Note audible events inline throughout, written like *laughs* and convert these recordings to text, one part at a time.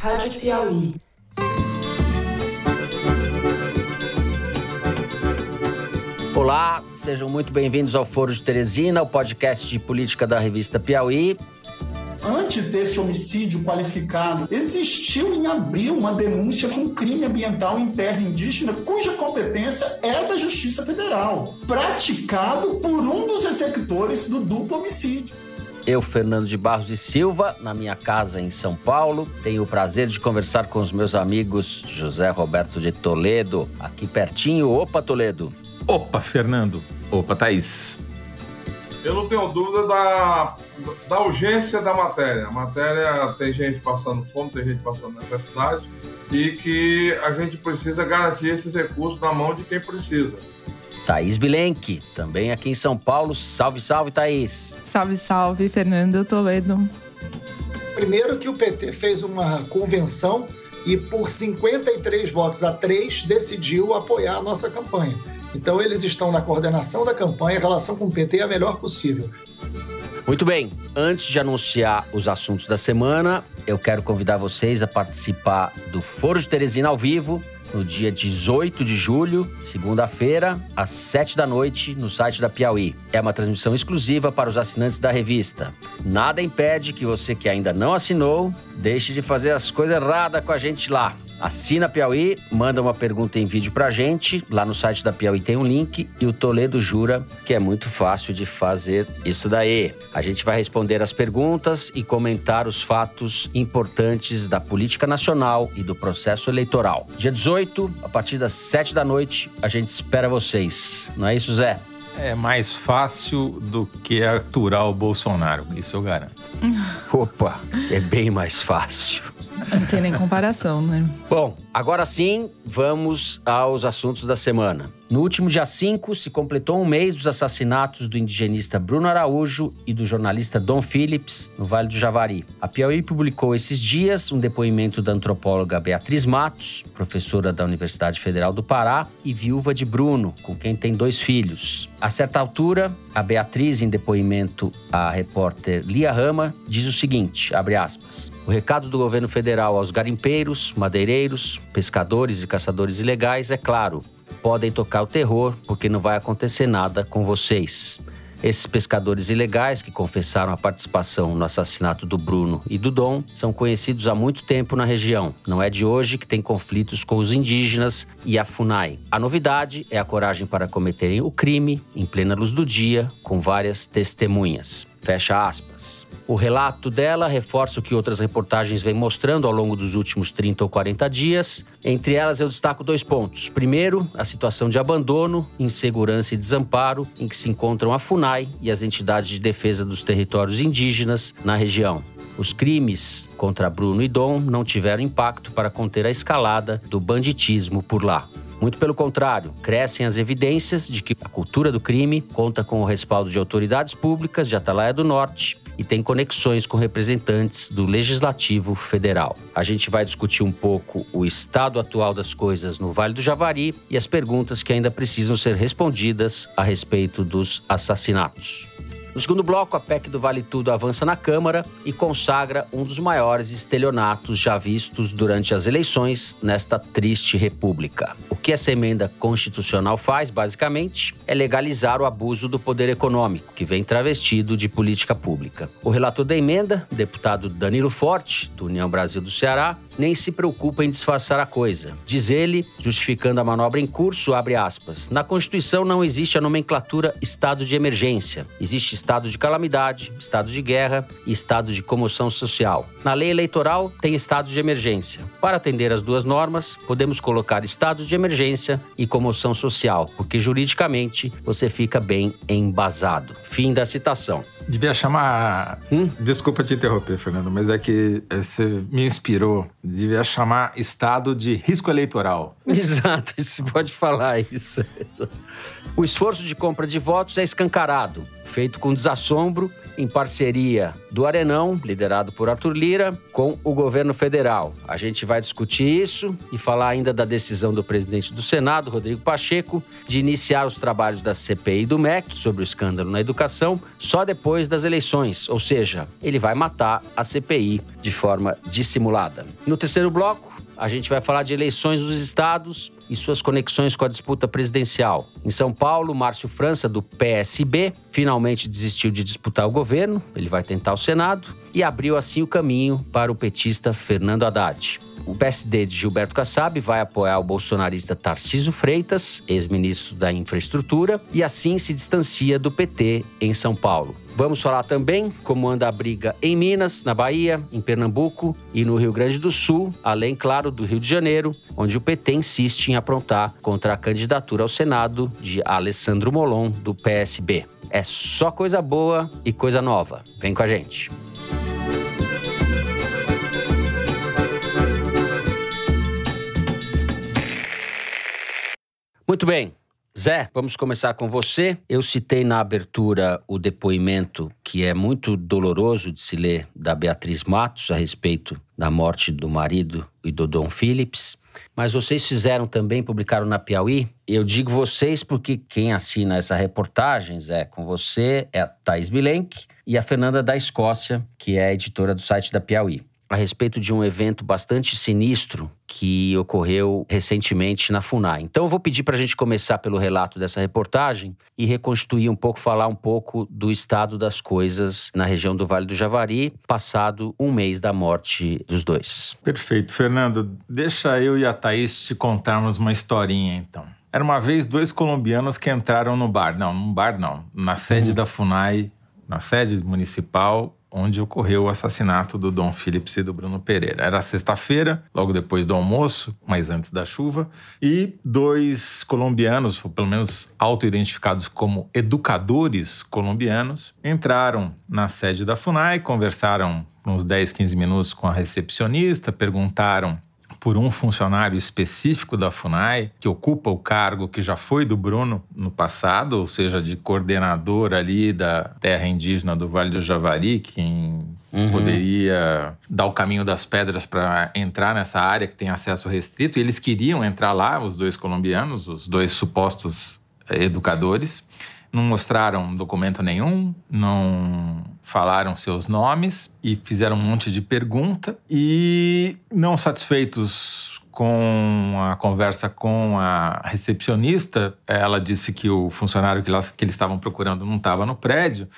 Rádio Piauí. Olá, sejam muito bem-vindos ao Foro de Teresina, o podcast de política da revista Piauí. Antes desse homicídio qualificado, existiu em abril uma denúncia de um crime ambiental em terra indígena cuja competência é da Justiça Federal, praticado por um dos executores do duplo homicídio. Eu, Fernando de Barros e Silva, na minha casa em São Paulo, tenho o prazer de conversar com os meus amigos José Roberto de Toledo, aqui pertinho. Opa, Toledo. Opa, Fernando. Opa, Thaís. Eu não tenho dúvida da, da urgência da matéria. A matéria tem gente passando fome, tem gente passando necessidade e que a gente precisa garantir esses recursos na mão de quem precisa. Thaís Bilenque, também aqui em São Paulo. Salve, salve, Thaís. Salve, salve, Fernando Toledo. Primeiro que o PT fez uma convenção e por 53 votos a 3 decidiu apoiar a nossa campanha. Então eles estão na coordenação da campanha, a relação com o PT é a melhor possível. Muito bem, antes de anunciar os assuntos da semana, eu quero convidar vocês a participar do Foro de Teresina ao vivo, no dia 18 de julho, segunda-feira, às 7 da noite, no site da Piauí. É uma transmissão exclusiva para os assinantes da revista. Nada impede que você que ainda não assinou, deixe de fazer as coisas erradas com a gente lá. Assina Piauí, manda uma pergunta em vídeo pra gente. Lá no site da Piauí tem um link e o Toledo jura que é muito fácil de fazer isso daí. A gente vai responder as perguntas e comentar os fatos importantes da política nacional e do processo eleitoral. Dia 18, a partir das 7 da noite, a gente espera vocês. Não é isso, Zé? É mais fácil do que aturar o Bolsonaro, isso eu garanto. *laughs* Opa, é bem mais fácil. Não tem nem comparação, né? Bom, agora sim, vamos aos assuntos da semana. No último dia 5, se completou um mês dos assassinatos do indigenista Bruno Araújo e do jornalista Dom Phillips, no Vale do Javari. A Piauí publicou esses dias um depoimento da antropóloga Beatriz Matos, professora da Universidade Federal do Pará e viúva de Bruno, com quem tem dois filhos. A certa altura, a Beatriz, em depoimento à repórter Lia Rama, diz o seguinte, abre aspas, o recado do governo federal aos garimpeiros, madeireiros, pescadores e caçadores ilegais é claro, podem tocar o terror, porque não vai acontecer nada com vocês. Esses pescadores ilegais que confessaram a participação no assassinato do Bruno e do Dom são conhecidos há muito tempo na região. Não é de hoje que tem conflitos com os indígenas e a FUNAI. A novidade é a coragem para cometerem o crime em plena luz do dia, com várias testemunhas. Fecha aspas. O relato dela reforça o que outras reportagens vêm mostrando ao longo dos últimos 30 ou 40 dias. Entre elas, eu destaco dois pontos. Primeiro, a situação de abandono, insegurança e desamparo em que se encontram a FUNAI e as entidades de defesa dos territórios indígenas na região. Os crimes contra Bruno e Dom não tiveram impacto para conter a escalada do banditismo por lá. Muito pelo contrário, crescem as evidências de que a cultura do crime conta com o respaldo de autoridades públicas de Atalaia do Norte e tem conexões com representantes do Legislativo Federal. A gente vai discutir um pouco o estado atual das coisas no Vale do Javari e as perguntas que ainda precisam ser respondidas a respeito dos assassinatos. No segundo bloco, a PEC do Vale Tudo avança na Câmara e consagra um dos maiores estelionatos já vistos durante as eleições nesta triste república. O que essa emenda constitucional faz, basicamente, é legalizar o abuso do poder econômico, que vem travestido de política pública. O relator da emenda, deputado Danilo Forte, do União Brasil do Ceará, nem se preocupa em disfarçar a coisa. Diz ele, justificando a manobra em curso, aspas, na Constituição não existe a nomenclatura estado de emergência. Existe estado de calamidade, estado de guerra e estado de comoção social. Na lei eleitoral tem estado de emergência. Para atender as duas normas, podemos colocar estado de emergência e comoção social, porque juridicamente você fica bem embasado. Fim da citação. Devia chamar. Hum? Desculpa te interromper, Fernando, mas é que você me inspirou. Devia chamar estado de risco eleitoral. *laughs* Exato, *laughs* você pode falar isso. *laughs* O esforço de compra de votos é escancarado, feito com desassombro, em parceria do Arenão, liderado por Arthur Lira, com o governo federal. A gente vai discutir isso e falar ainda da decisão do presidente do Senado, Rodrigo Pacheco, de iniciar os trabalhos da CPI do MEC sobre o escândalo na educação só depois das eleições. Ou seja, ele vai matar a CPI de forma dissimulada. No terceiro bloco, a gente vai falar de eleições dos estados e suas conexões com a disputa presidencial. Em São Paulo, Márcio França, do PSB, finalmente desistiu de disputar o governo, ele vai tentar o Senado, e abriu assim o caminho para o petista Fernando Haddad. O PSD de Gilberto Kassab vai apoiar o bolsonarista Tarciso Freitas, ex-ministro da Infraestrutura, e assim se distancia do PT em São Paulo. Vamos falar também como anda a briga em Minas, na Bahia, em Pernambuco e no Rio Grande do Sul, além, claro, do Rio de Janeiro, onde o PT insiste em aprontar contra a candidatura ao Senado de Alessandro Molon, do PSB. É só coisa boa e coisa nova. Vem com a gente. Muito bem. Zé, vamos começar com você. Eu citei na abertura o depoimento que é muito doloroso de se ler da Beatriz Matos a respeito da morte do marido e do Dom Phillips. Mas vocês fizeram também, publicaram na Piauí. Eu digo vocês porque quem assina essa reportagem, Zé, com você é a Thais Bilenque e a Fernanda da Escócia, que é editora do site da Piauí a respeito de um evento bastante sinistro que ocorreu recentemente na FUNAI. Então eu vou pedir para a gente começar pelo relato dessa reportagem e reconstruir um pouco, falar um pouco do estado das coisas na região do Vale do Javari, passado um mês da morte dos dois. Perfeito. Fernando, deixa eu e a Thaís te contarmos uma historinha então. Era uma vez dois colombianos que entraram no bar. Não, num bar não. Na sede uhum. da FUNAI, na sede municipal, onde ocorreu o assassinato do Dom Phillips e do Bruno Pereira. Era sexta-feira, logo depois do almoço, mas antes da chuva, e dois colombianos, ou pelo menos auto-identificados como educadores colombianos, entraram na sede da FUNAI, conversaram uns 10, 15 minutos com a recepcionista, perguntaram por um funcionário específico da FUNAI, que ocupa o cargo que já foi do Bruno no passado, ou seja, de coordenador ali da terra indígena do Vale do Javari, quem uhum. poderia dar o caminho das pedras para entrar nessa área que tem acesso restrito. E eles queriam entrar lá, os dois colombianos, os dois supostos eh, educadores não mostraram documento nenhum, não falaram seus nomes e fizeram um monte de pergunta e não satisfeitos com a conversa com a recepcionista, ela disse que o funcionário que, elas, que eles estavam procurando não estava no prédio.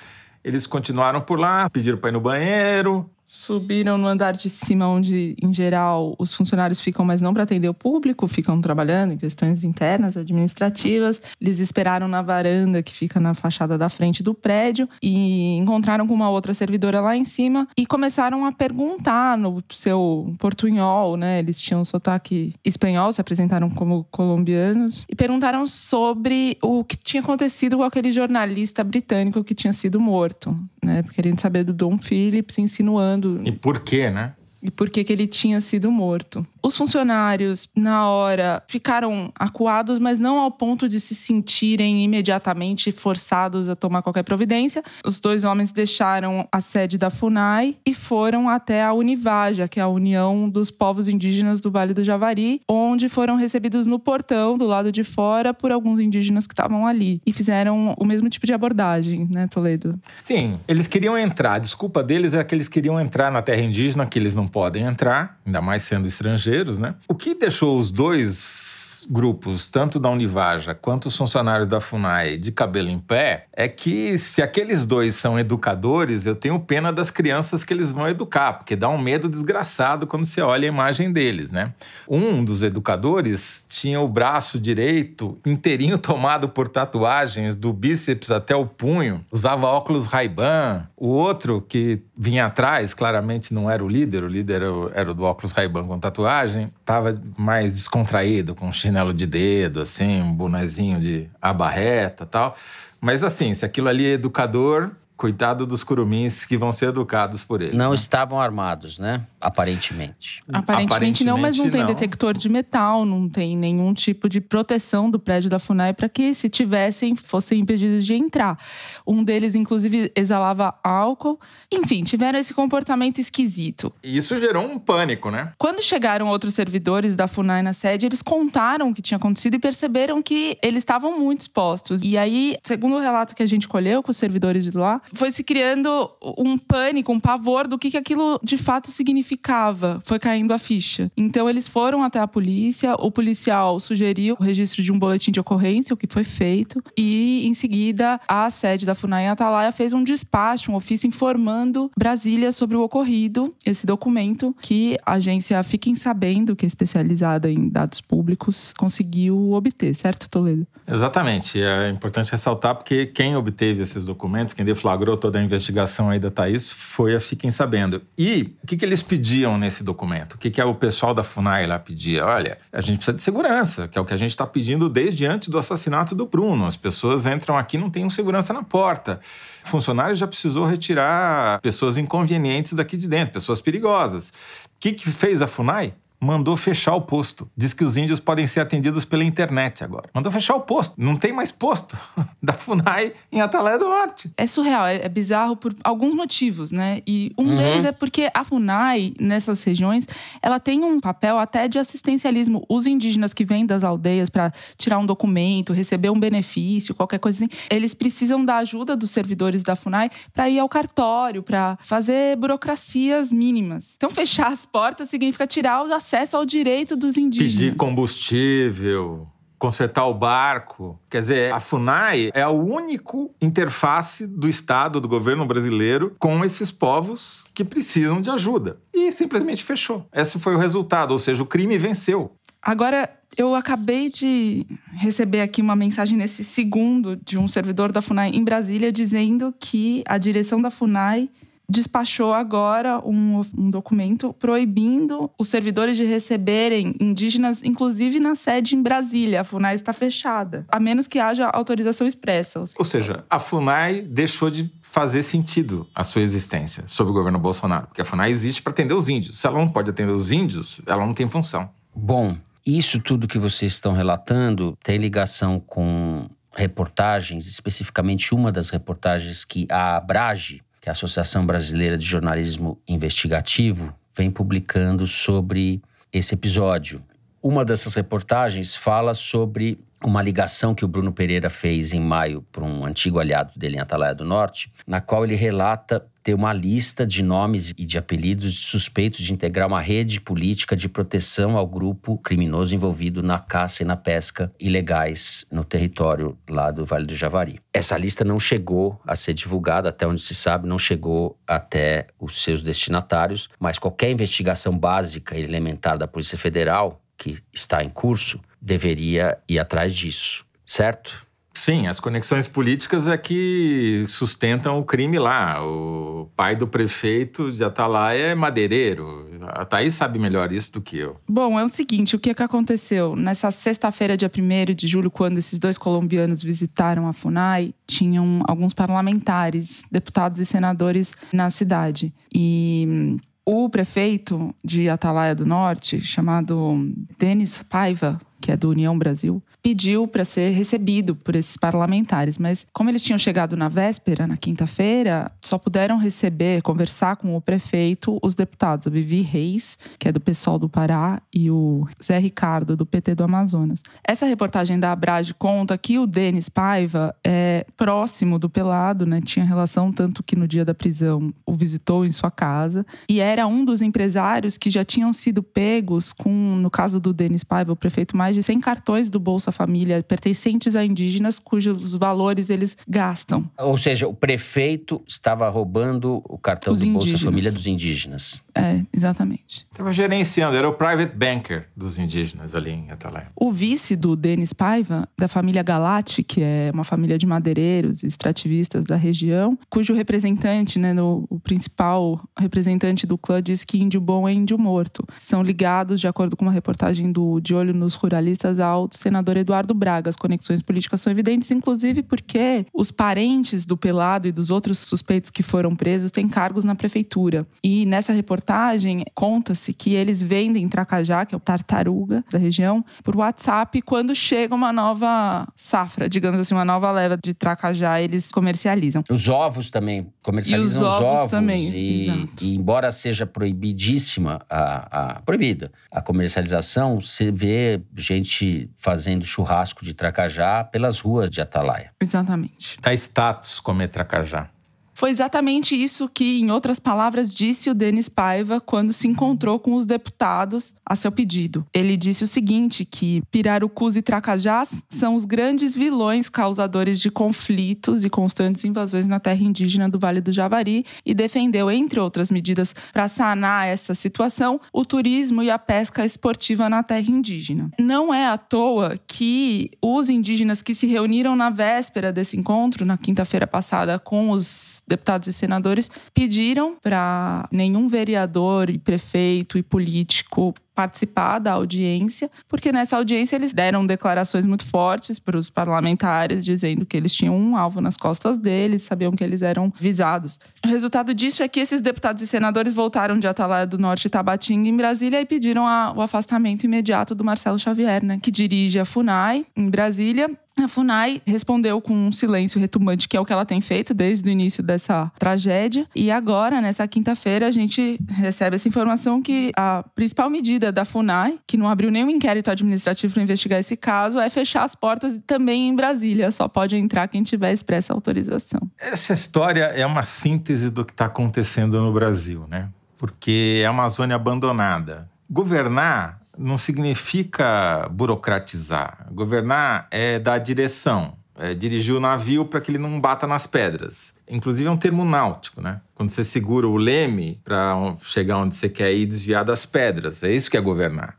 Eles continuaram por lá, pediram para ir no banheiro, Subiram no andar de cima, onde, em geral, os funcionários ficam, mas não para atender o público, ficam trabalhando em questões internas, administrativas. Eles esperaram na varanda, que fica na fachada da frente do prédio, e encontraram com uma outra servidora lá em cima e começaram a perguntar no seu portunhol, né? Eles tinham sotaque espanhol, se apresentaram como colombianos, e perguntaram sobre o que tinha acontecido com aquele jornalista britânico que tinha sido morto, né? Querendo saber do Dom Phillips, insinuando e por quê, né? E por que, que ele tinha sido morto. Os funcionários, na hora, ficaram acuados, mas não ao ponto de se sentirem imediatamente forçados a tomar qualquer providência. Os dois homens deixaram a sede da FUNAI e foram até a Univaja, que é a União dos Povos Indígenas do Vale do Javari, onde foram recebidos no portão, do lado de fora, por alguns indígenas que estavam ali. E fizeram o mesmo tipo de abordagem, né, Toledo? Sim, eles queriam entrar. A desculpa deles é que eles queriam entrar na terra indígena, que eles não podem entrar, ainda mais sendo estrangeiros estrangeiros, né? O que deixou os dois grupos, tanto da Univaja quanto os funcionários da FUNAI, de cabelo em pé, é que se aqueles dois são educadores, eu tenho pena das crianças que eles vão educar, porque dá um medo desgraçado quando você olha a imagem deles, né? Um dos educadores tinha o braço direito inteirinho *laughs* tomado por tatuagens do bíceps até o punho, usava óculos Ray-Ban. O outro que vinha atrás, claramente não era o líder, o líder era o do óculos Ray-Ban com tatuagem, estava mais descontraído, com chinelo de dedo, assim, um bonezinho de abarreta tal. Mas assim, se aquilo ali é educador, Coitado dos curumins que vão ser educados por ele. Não né? estavam armados, né? Aparentemente. Aparentemente, Aparentemente não, mas não tem não. detector de metal, não tem nenhum tipo de proteção do prédio da FUNAI para que, se tivessem, fossem impedidos de entrar. Um deles, inclusive, exalava álcool. Enfim, tiveram esse comportamento esquisito. E isso gerou um pânico, né? Quando chegaram outros servidores da FUNAI na sede, eles contaram o que tinha acontecido e perceberam que eles estavam muito expostos. E aí, segundo o relato que a gente colheu com os servidores de lá, foi se criando um pânico, um pavor do que, que aquilo de fato significava. Foi caindo a ficha. Então eles foram até a polícia, o policial sugeriu o registro de um boletim de ocorrência, o que foi feito, e em seguida a sede da FUNAI em Atalaia fez um despacho, um ofício informando Brasília sobre o ocorrido. Esse documento que a agência Fiquem Sabendo, que é especializada em dados públicos, conseguiu obter, certo, Toledo? Exatamente. É importante ressaltar porque quem obteve esses documentos, quem deflagrou toda a investigação aí da Thaís, foi a Fiquem Sabendo. E o que, que eles pediam nesse documento? O que, que é o pessoal da FUNAI lá pedia? Olha, a gente precisa de segurança, que é o que a gente está pedindo desde antes do assassinato do Bruno. As pessoas entram aqui não tem um segurança na porta. Funcionário já precisou retirar pessoas inconvenientes daqui de dentro, pessoas perigosas. O que, que fez a FUNAI? Mandou fechar o posto. Diz que os índios podem ser atendidos pela internet agora. Mandou fechar o posto. Não tem mais posto *laughs* da FUNAI em Atalaia do Norte. É surreal, é, é bizarro por alguns motivos, né? E um uhum. deles é porque a FUNAI, nessas regiões, ela tem um papel até de assistencialismo. Os indígenas que vêm das aldeias para tirar um documento, receber um benefício, qualquer coisa assim, eles precisam da ajuda dos servidores da FUNAI para ir ao cartório, para fazer burocracias mínimas. Então, *laughs* fechar as portas significa tirar o acesso ao direito dos indígenas. Pedir combustível, consertar o barco. Quer dizer, a FUNAI é a única interface do Estado, do governo brasileiro, com esses povos que precisam de ajuda. E simplesmente fechou. Esse foi o resultado, ou seja, o crime venceu. Agora, eu acabei de receber aqui uma mensagem nesse segundo de um servidor da FUNAI em Brasília dizendo que a direção da FUNAI despachou agora um, um, documento proibindo os servidores de receberem indígenas, inclusive na sede em Brasília. A FUNAI está fechada, a menos que haja autorização expressa. Ou seja, a FUNAI deixou de fazer sentido a sua existência sob o governo Bolsonaro, porque a FUNAI existe para atender os índios. Se ela não pode atender os índios, ela não tem função. Bom, isso tudo que vocês estão relatando tem ligação com reportagens, especificamente uma das reportagens que a Abrage que a Associação Brasileira de Jornalismo Investigativo vem publicando sobre esse episódio. Uma dessas reportagens fala sobre uma ligação que o Bruno Pereira fez em maio para um antigo aliado dele em Atalaia do Norte, na qual ele relata ter uma lista de nomes e de apelidos de suspeitos de integrar uma rede política de proteção ao grupo criminoso envolvido na caça e na pesca ilegais no território lá do Vale do Javari. Essa lista não chegou a ser divulgada, até onde se sabe, não chegou até os seus destinatários, mas qualquer investigação básica e elementar da Polícia Federal que está em curso deveria ir atrás disso, certo? Sim, as conexões políticas é que sustentam o crime lá. O pai do prefeito de Atalaia é madeireiro. A Thaís sabe melhor isso do que eu. Bom, é o seguinte: o que, é que aconteceu? Nessa sexta-feira, dia 1 de julho, quando esses dois colombianos visitaram a FUNAI, tinham alguns parlamentares, deputados e senadores na cidade. E o prefeito de Atalaia do Norte, chamado Denis Paiva, que é do União Brasil, pediu para ser recebido por esses parlamentares, mas como eles tinham chegado na véspera, na quinta-feira, só puderam receber, conversar com o prefeito, os deputados, o Vivi Reis, que é do PSOL do Pará, e o Zé Ricardo, do PT do Amazonas. Essa reportagem da Abrage conta que o Denis Paiva é próximo do Pelado, né? Tinha relação tanto que no dia da prisão o visitou em sua casa e era um dos empresários que já tinham sido pegos com, no caso do Denis Paiva, o prefeito mais de 100 cartões do Bolsa Família pertencentes a indígenas cujos valores eles gastam. Ou seja, o prefeito estava roubando o cartão Os do indígenas. Bolsa Família dos indígenas. É, exatamente. Estava gerenciando, era o private banker dos indígenas ali em Atalaia. O vice do Denis Paiva, da família Galati, que é uma família de madeireiros e extrativistas da região, cujo representante, né, no, o principal representante do clã diz que índio bom é índio morto. São ligados, de acordo com uma reportagem do De Olho nos Rurais jornalistas ao senador Eduardo Braga. As conexões políticas são evidentes, inclusive porque os parentes do Pelado e dos outros suspeitos que foram presos têm cargos na prefeitura. E nessa reportagem conta-se que eles vendem Tracajá, que é o tartaruga da região, por WhatsApp quando chega uma nova safra, digamos assim, uma nova leva de Tracajá, eles comercializam. Os ovos também, comercializam e os, os ovos, ovos. também. E, e, embora seja proibidíssima a, a proibida a comercialização, você vê gente fazendo churrasco de tracajá pelas ruas de Atalaia. Exatamente. Dá status comer tracajá. Foi exatamente isso que, em outras palavras, disse o Denis Paiva quando se encontrou com os deputados a seu pedido. Ele disse o seguinte: que pirarucus e tracajás são os grandes vilões causadores de conflitos e constantes invasões na terra indígena do Vale do Javari e defendeu, entre outras medidas, para sanar essa situação, o turismo e a pesca esportiva na terra indígena. Não é à toa que os indígenas que se reuniram na véspera desse encontro, na quinta-feira passada, com os deputados e senadores, pediram para nenhum vereador e prefeito e político participar da audiência, porque nessa audiência eles deram declarações muito fortes para os parlamentares, dizendo que eles tinham um alvo nas costas deles, sabiam que eles eram visados. O resultado disso é que esses deputados e senadores voltaram de Atalaia do Norte e Tabatinga, em Brasília, e pediram a, o afastamento imediato do Marcelo Xavier, né, que dirige a FUNAI em Brasília, a FUNAI respondeu com um silêncio retumbante, que é o que ela tem feito desde o início dessa tragédia. E agora, nessa quinta-feira, a gente recebe essa informação que a principal medida da FUNAI, que não abriu nenhum inquérito administrativo para investigar esse caso, é fechar as portas também em Brasília. Só pode entrar quem tiver expressa autorização. Essa história é uma síntese do que está acontecendo no Brasil, né? Porque é a Amazônia abandonada. Governar não significa burocratizar. Governar é dar direção, é dirigir o navio para que ele não bata nas pedras. Inclusive é um termo náutico, né? Quando você segura o leme para chegar onde você quer ir desviar das pedras. É isso que é governar.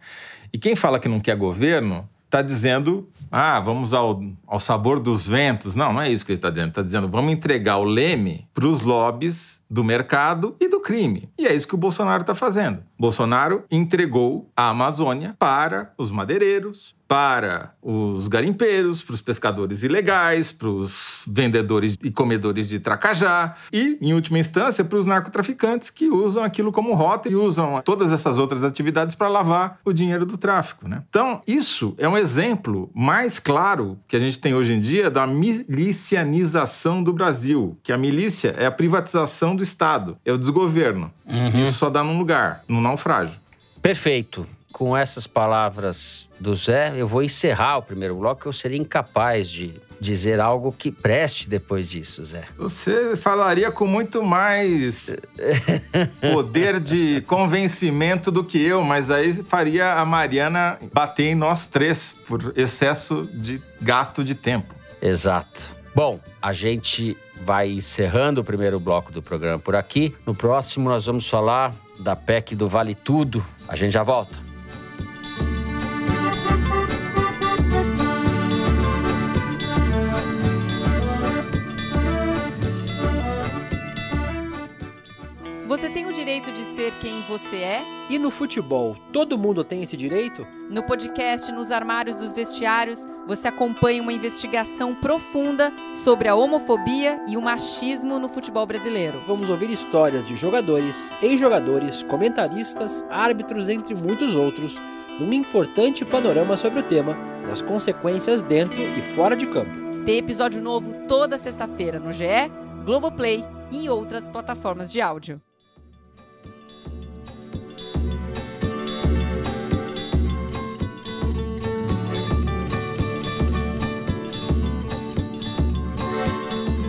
E quem fala que não quer governo está dizendo, ah, vamos ao, ao sabor dos ventos. Não, não é isso que ele está dizendo. Está dizendo, vamos entregar o leme para os lobbies do mercado e do crime. E é isso que o Bolsonaro está fazendo. Bolsonaro entregou a Amazônia para os madeireiros, para os garimpeiros, para os pescadores ilegais, para os vendedores e comedores de tracajá e, em última instância, para os narcotraficantes que usam aquilo como rota e usam todas essas outras atividades para lavar o dinheiro do tráfico. Né? Então, isso é um exemplo mais claro que a gente tem hoje em dia da milicianização do Brasil, que a milícia é a privatização do Estado, é o desgoverno. Uhum. Isso só dá num lugar, no naufrágio. Perfeito com essas palavras do Zé, eu vou encerrar o primeiro bloco. Eu seria incapaz de dizer algo que preste depois disso, Zé. Você falaria com muito mais *laughs* poder de convencimento do que eu, mas aí faria a Mariana bater em nós três por excesso de gasto de tempo. Exato. Bom, a gente vai encerrando o primeiro bloco do programa por aqui. No próximo, nós vamos falar da PEC do Vale Tudo. A gente já volta. Você é? E no futebol, todo mundo tem esse direito? No podcast Nos Armários dos Vestiários, você acompanha uma investigação profunda sobre a homofobia e o machismo no futebol brasileiro. Vamos ouvir histórias de jogadores, ex-jogadores, comentaristas, árbitros, entre muitos outros, num importante panorama sobre o tema das consequências dentro e fora de campo. Tem episódio novo toda sexta-feira no GE, Globoplay e outras plataformas de áudio.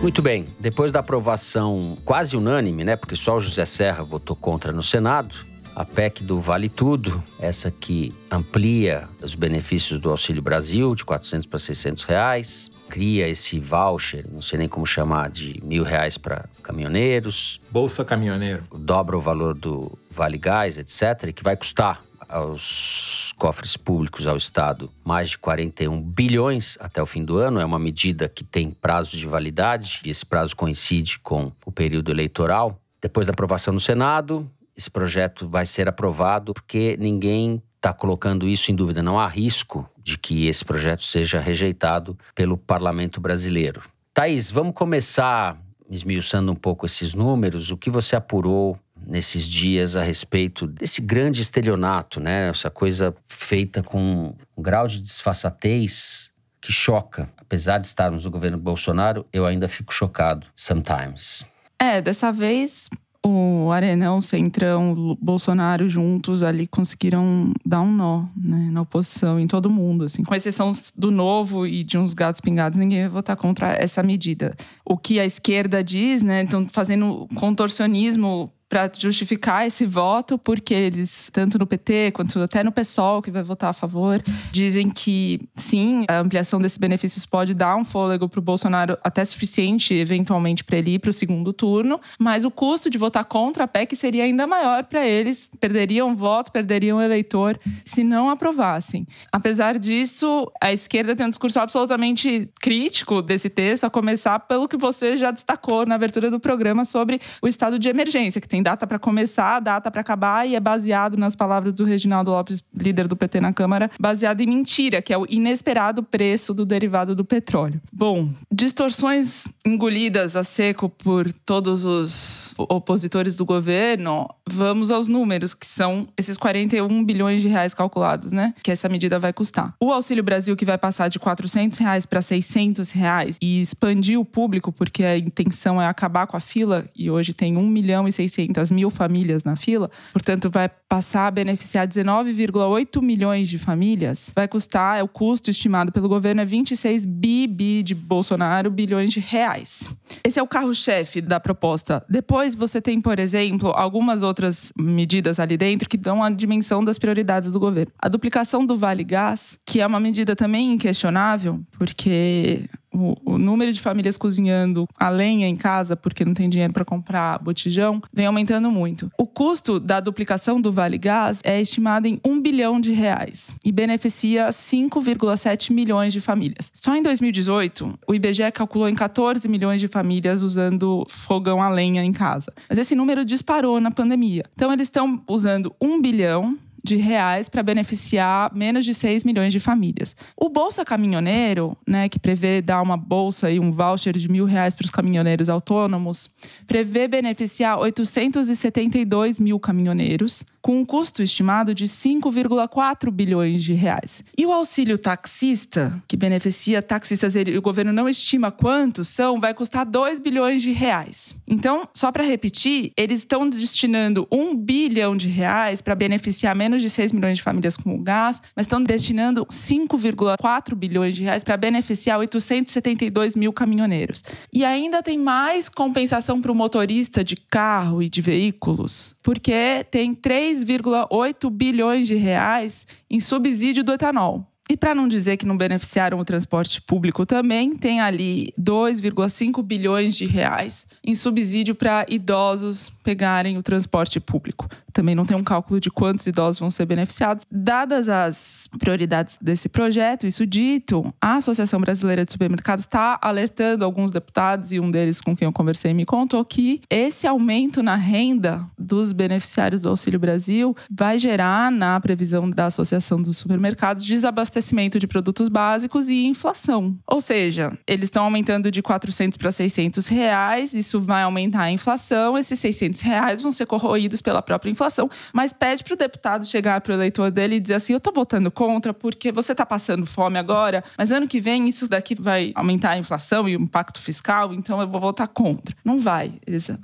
Muito bem, depois da aprovação quase unânime, né, porque só o José Serra votou contra no Senado, a PEC do Vale Tudo, essa que amplia os benefícios do Auxílio Brasil de 400 para 600 reais, cria esse voucher, não sei nem como chamar, de mil reais para caminhoneiros. Bolsa Caminhoneiro. Dobra o valor do Vale Gás, etc., e que vai custar aos cofres públicos ao Estado mais de 41 bilhões até o fim do ano. É uma medida que tem prazo de validade e esse prazo coincide com o período eleitoral. Depois da aprovação no Senado, esse projeto vai ser aprovado porque ninguém está colocando isso em dúvida. Não há risco de que esse projeto seja rejeitado pelo parlamento brasileiro. Thaís, vamos começar esmiuçando um pouco esses números. O que você apurou nesses dias a respeito desse grande estelionato, né? Essa coisa feita com um grau de disfarçatez que choca. Apesar de estarmos no governo Bolsonaro, eu ainda fico chocado sometimes. É, dessa vez o Arenão, Centrão, Bolsonaro juntos ali conseguiram dar um nó né, na oposição em todo mundo. Assim. Com exceção do Novo e de uns gatos pingados, ninguém vai votar contra essa medida. O que a esquerda diz, né? Estão fazendo contorcionismo para justificar esse voto, porque eles, tanto no PT quanto até no PSOL, que vai votar a favor, dizem que sim, a ampliação desses benefícios pode dar um fôlego para o Bolsonaro até suficiente, eventualmente, para ele ir para o segundo turno, mas o custo de votar contra a PEC seria ainda maior para eles, perderiam voto, perderiam eleitor, se não aprovassem. Apesar disso, a esquerda tem um discurso absolutamente crítico desse texto, a começar pelo que você já destacou na abertura do programa sobre o estado de emergência, que tem data para começar, data para acabar, e é baseado nas palavras do Reginaldo Lopes, líder do PT na Câmara, baseado em mentira, que é o inesperado preço do derivado do petróleo. Bom, distorções engolidas a seco por todos os opositores do governo, vamos aos números, que são esses 41 bilhões de reais calculados, né? Que essa medida vai custar. O Auxílio Brasil, que vai passar de 400 reais para 600 reais e expandir o público, porque a intenção é acabar com a fila, e hoje tem 1 milhão e 600 600 mil famílias na fila, portanto, vai passar a beneficiar 19,8 milhões de famílias. Vai custar, é o custo estimado pelo governo é 26 bi, bi de Bolsonaro, bilhões de reais. Esse é o carro-chefe da proposta. Depois você tem, por exemplo, algumas outras medidas ali dentro que dão a dimensão das prioridades do governo. A duplicação do Vale Gás, que é uma medida também inquestionável, porque o, o, número de famílias cozinhando a lenha em casa porque não tem dinheiro para comprar botijão vem aumentando muito. O custo da duplicação do Vale Gás é estimado em 1 bilhão de reais e beneficia 5,7 milhões de famílias. Só em 2018, o IBGE calculou em 14 milhões de famílias usando fogão a lenha em casa. Mas esse número disparou na pandemia. Então eles estão usando 1 bilhão de reais para beneficiar menos de 6 milhões de famílias. O Bolsa Caminhoneiro, né, que prevê dar uma bolsa e um voucher de mil reais para os caminhoneiros autônomos, prevê beneficiar 872 mil caminhoneiros, com um custo estimado de 5,4 bilhões de reais. E o auxílio taxista, que beneficia taxistas, ele, o governo não estima quantos são, vai custar 2 bilhões de reais. Então, só para repetir, eles estão destinando 1 bilhão de reais para beneficiar menos de 6 milhões de famílias com gás, mas estão destinando 5,4 bilhões de reais para beneficiar 872 mil caminhoneiros. E ainda tem mais compensação para o motorista de carro e de veículos, porque tem 3 3,8 bilhões de reais em subsídio do etanol. E para não dizer que não beneficiaram o transporte público também, tem ali 2,5 bilhões de reais em subsídio para idosos pegarem o transporte público. Também não tem um cálculo de quantos idosos vão ser beneficiados. Dadas as prioridades desse projeto, isso dito, a Associação Brasileira de Supermercados está alertando alguns deputados, e um deles com quem eu conversei me contou que esse aumento na renda dos beneficiários do Auxílio Brasil vai gerar, na previsão da Associação dos Supermercados, desabastecimento de produtos básicos e inflação. Ou seja, eles estão aumentando de 400 para 600 reais, isso vai aumentar a inflação, esses 600 reais vão ser corroídos pela própria inflação inflação, mas pede para o deputado chegar para o eleitor dele e dizer assim: eu estou votando contra porque você está passando fome agora, mas ano que vem isso daqui vai aumentar a inflação e o impacto fiscal, então eu vou votar contra. Não vai.